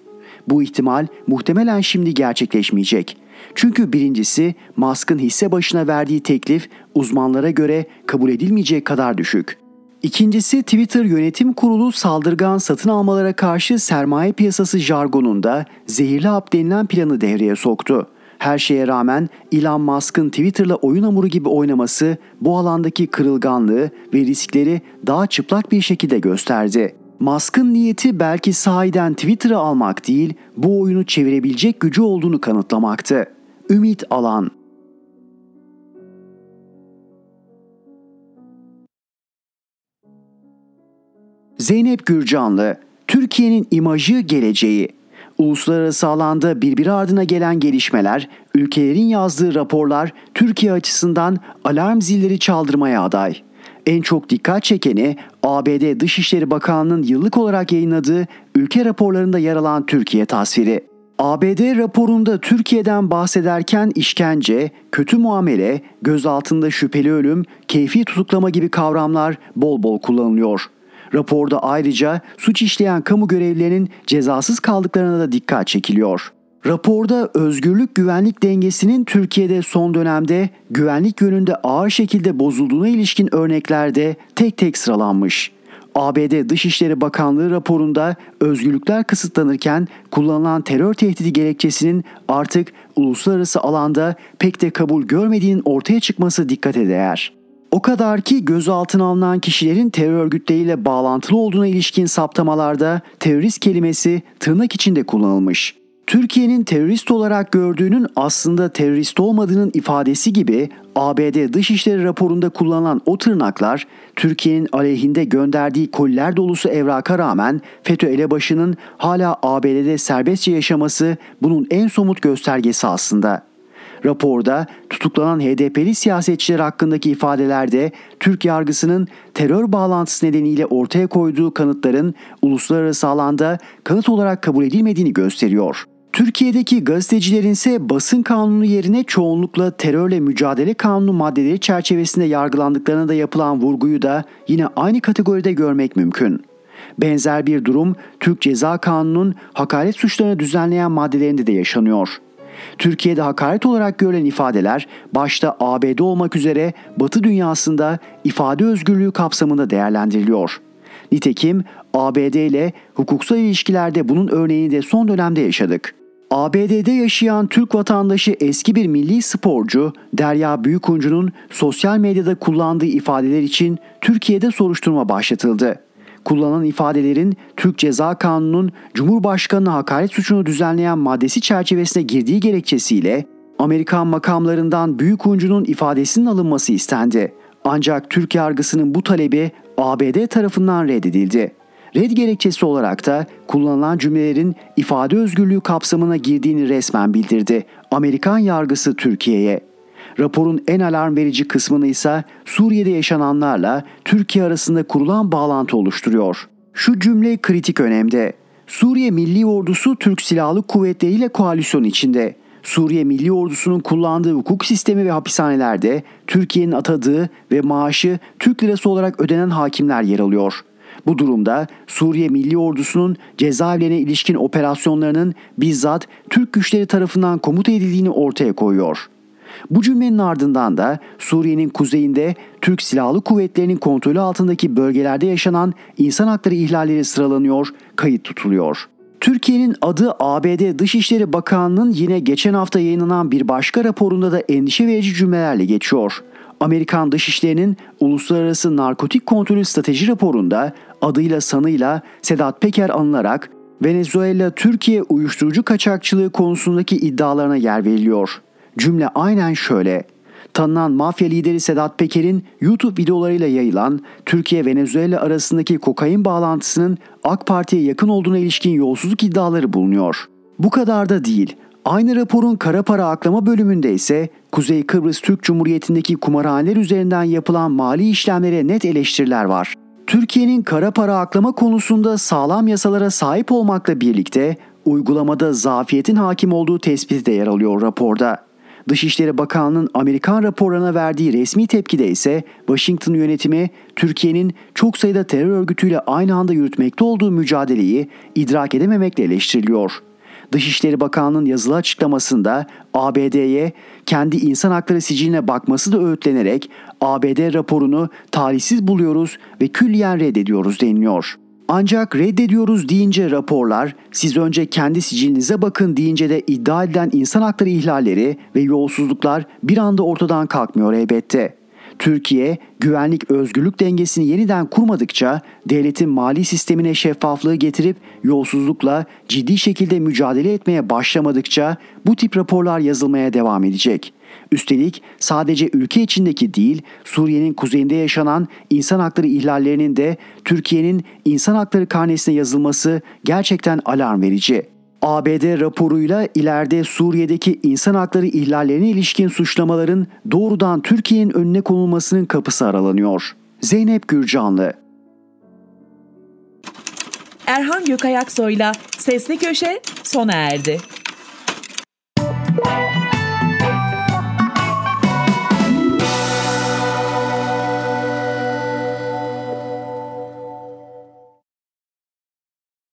Bu ihtimal muhtemelen şimdi gerçekleşmeyecek. Çünkü birincisi Musk'ın hisse başına verdiği teklif uzmanlara göre kabul edilmeyecek kadar düşük. İkincisi Twitter Yönetim Kurulu saldırgan satın almalara karşı sermaye piyasası jargonunda zehirli hap denilen planı devreye soktu. Her şeye rağmen Elon Musk'ın Twitter'la oyun hamuru gibi oynaması bu alandaki kırılganlığı ve riskleri daha çıplak bir şekilde gösterdi. Musk'ın niyeti belki sahiden Twitter'ı almak değil, bu oyunu çevirebilecek gücü olduğunu kanıtlamaktı. Ümit Alan Zeynep Gürcanlı, Türkiye'nin imajı geleceği. Uluslararası alanda birbiri ardına gelen gelişmeler, ülkelerin yazdığı raporlar Türkiye açısından alarm zilleri çaldırmaya aday. En çok dikkat çekeni ABD Dışişleri Bakanlığı'nın yıllık olarak yayınladığı ülke raporlarında yer alan Türkiye tasviri. ABD raporunda Türkiye'den bahsederken işkence, kötü muamele, gözaltında şüpheli ölüm, keyfi tutuklama gibi kavramlar bol bol kullanılıyor. Raporda ayrıca suç işleyen kamu görevlilerinin cezasız kaldıklarına da dikkat çekiliyor. Raporda özgürlük güvenlik dengesinin Türkiye'de son dönemde güvenlik yönünde ağır şekilde bozulduğuna ilişkin örnekler de tek tek sıralanmış. ABD Dışişleri Bakanlığı raporunda özgürlükler kısıtlanırken kullanılan terör tehdidi gerekçesinin artık uluslararası alanda pek de kabul görmediğinin ortaya çıkması dikkate değer. O kadar ki gözaltına alınan kişilerin terör örgütleriyle bağlantılı olduğuna ilişkin saptamalarda terörist kelimesi tırnak içinde kullanılmış. Türkiye'nin terörist olarak gördüğünün aslında terörist olmadığının ifadesi gibi ABD Dışişleri raporunda kullanılan o tırnaklar Türkiye'nin aleyhinde gönderdiği koliler dolusu evraka rağmen FETÖ elebaşının hala ABD'de serbestçe yaşaması bunun en somut göstergesi aslında. Raporda tutuklanan HDP'li siyasetçiler hakkındaki ifadelerde Türk yargısının terör bağlantısı nedeniyle ortaya koyduğu kanıtların uluslararası alanda kanıt olarak kabul edilmediğini gösteriyor. Türkiye'deki gazetecilerin ise basın kanunu yerine çoğunlukla terörle mücadele kanunu maddeleri çerçevesinde yargılandıklarına da yapılan vurguyu da yine aynı kategoride görmek mümkün. Benzer bir durum Türk Ceza Kanunu'nun hakaret suçlarını düzenleyen maddelerinde de yaşanıyor. Türkiye'de hakaret olarak görülen ifadeler başta ABD olmak üzere Batı dünyasında ifade özgürlüğü kapsamında değerlendiriliyor. Nitekim ABD ile hukuksal ilişkilerde bunun örneğini de son dönemde yaşadık. ABD'de yaşayan Türk vatandaşı eski bir milli sporcu Derya Büyükuncu'nun sosyal medyada kullandığı ifadeler için Türkiye'de soruşturma başlatıldı. Kullanılan ifadelerin Türk Ceza Kanunu'nun Cumhurbaşkanı'na hakaret suçunu düzenleyen maddesi çerçevesine girdiği gerekçesiyle Amerikan makamlarından Büyükuncu'nun ifadesinin alınması istendi. Ancak Türk yargısının bu talebi ABD tarafından reddedildi. Red gerekçesi olarak da kullanılan cümlelerin ifade özgürlüğü kapsamına girdiğini resmen bildirdi. Amerikan yargısı Türkiye'ye. Raporun en alarm verici kısmını ise Suriye'de yaşananlarla Türkiye arasında kurulan bağlantı oluşturuyor. Şu cümle kritik önemde. Suriye Milli Ordusu Türk Silahlı Kuvvetleri ile koalisyon içinde. Suriye Milli Ordusu'nun kullandığı hukuk sistemi ve hapishanelerde Türkiye'nin atadığı ve maaşı Türk lirası olarak ödenen hakimler yer alıyor. Bu durumda Suriye Milli Ordusu'nun cezaevlerine ilişkin operasyonlarının bizzat Türk güçleri tarafından komuta edildiğini ortaya koyuyor. Bu cümlenin ardından da Suriye'nin kuzeyinde Türk Silahlı Kuvvetleri'nin kontrolü altındaki bölgelerde yaşanan insan hakları ihlalleri sıralanıyor, kayıt tutuluyor. Türkiye'nin adı ABD Dışişleri Bakanlığı'nın yine geçen hafta yayınlanan bir başka raporunda da endişe verici cümlelerle geçiyor. Amerikan Dışişleri'nin Uluslararası Narkotik Kontrolü Strateji raporunda adıyla sanıyla Sedat Peker anılarak Venezuela Türkiye uyuşturucu kaçakçılığı konusundaki iddialarına yer veriliyor. Cümle aynen şöyle. Tanınan mafya lideri Sedat Peker'in YouTube videolarıyla yayılan Türkiye-Venezuela arasındaki kokain bağlantısının AK Parti'ye yakın olduğuna ilişkin yolsuzluk iddiaları bulunuyor. Bu kadar da değil. Aynı raporun kara para aklama bölümünde ise Kuzey Kıbrıs Türk Cumhuriyeti'ndeki kumarhaneler üzerinden yapılan mali işlemlere net eleştiriler var. Türkiye'nin kara para aklama konusunda sağlam yasalara sahip olmakla birlikte uygulamada zafiyetin hakim olduğu tespiti de yer alıyor raporda. Dışişleri Bakanlığı'nın Amerikan raporlarına verdiği resmi tepkide ise Washington yönetimi Türkiye'nin çok sayıda terör örgütüyle aynı anda yürütmekte olduğu mücadeleyi idrak edememekle eleştiriliyor. Dışişleri Bakanlığı'nın yazılı açıklamasında ABD'ye kendi insan hakları siciline bakması da öğütlenerek ABD raporunu talihsiz buluyoruz ve külliyen reddediyoruz deniliyor. Ancak reddediyoruz deyince raporlar, siz önce kendi sicilinize bakın deyince de iddia edilen insan hakları ihlalleri ve yolsuzluklar bir anda ortadan kalkmıyor elbette. Türkiye güvenlik özgürlük dengesini yeniden kurmadıkça devletin mali sistemine şeffaflığı getirip yolsuzlukla ciddi şekilde mücadele etmeye başlamadıkça bu tip raporlar yazılmaya devam edecek. Üstelik sadece ülke içindeki değil, Suriye'nin kuzeyinde yaşanan insan hakları ihlallerinin de Türkiye'nin insan hakları karnesine yazılması gerçekten alarm verici. ABD raporuyla ileride Suriye'deki insan hakları ihlallerine ilişkin suçlamaların doğrudan Türkiye'nin önüne konulmasının kapısı aralanıyor. Zeynep Gürcanlı Erhan Gökayaksoy'la Sesli Köşe sona erdi.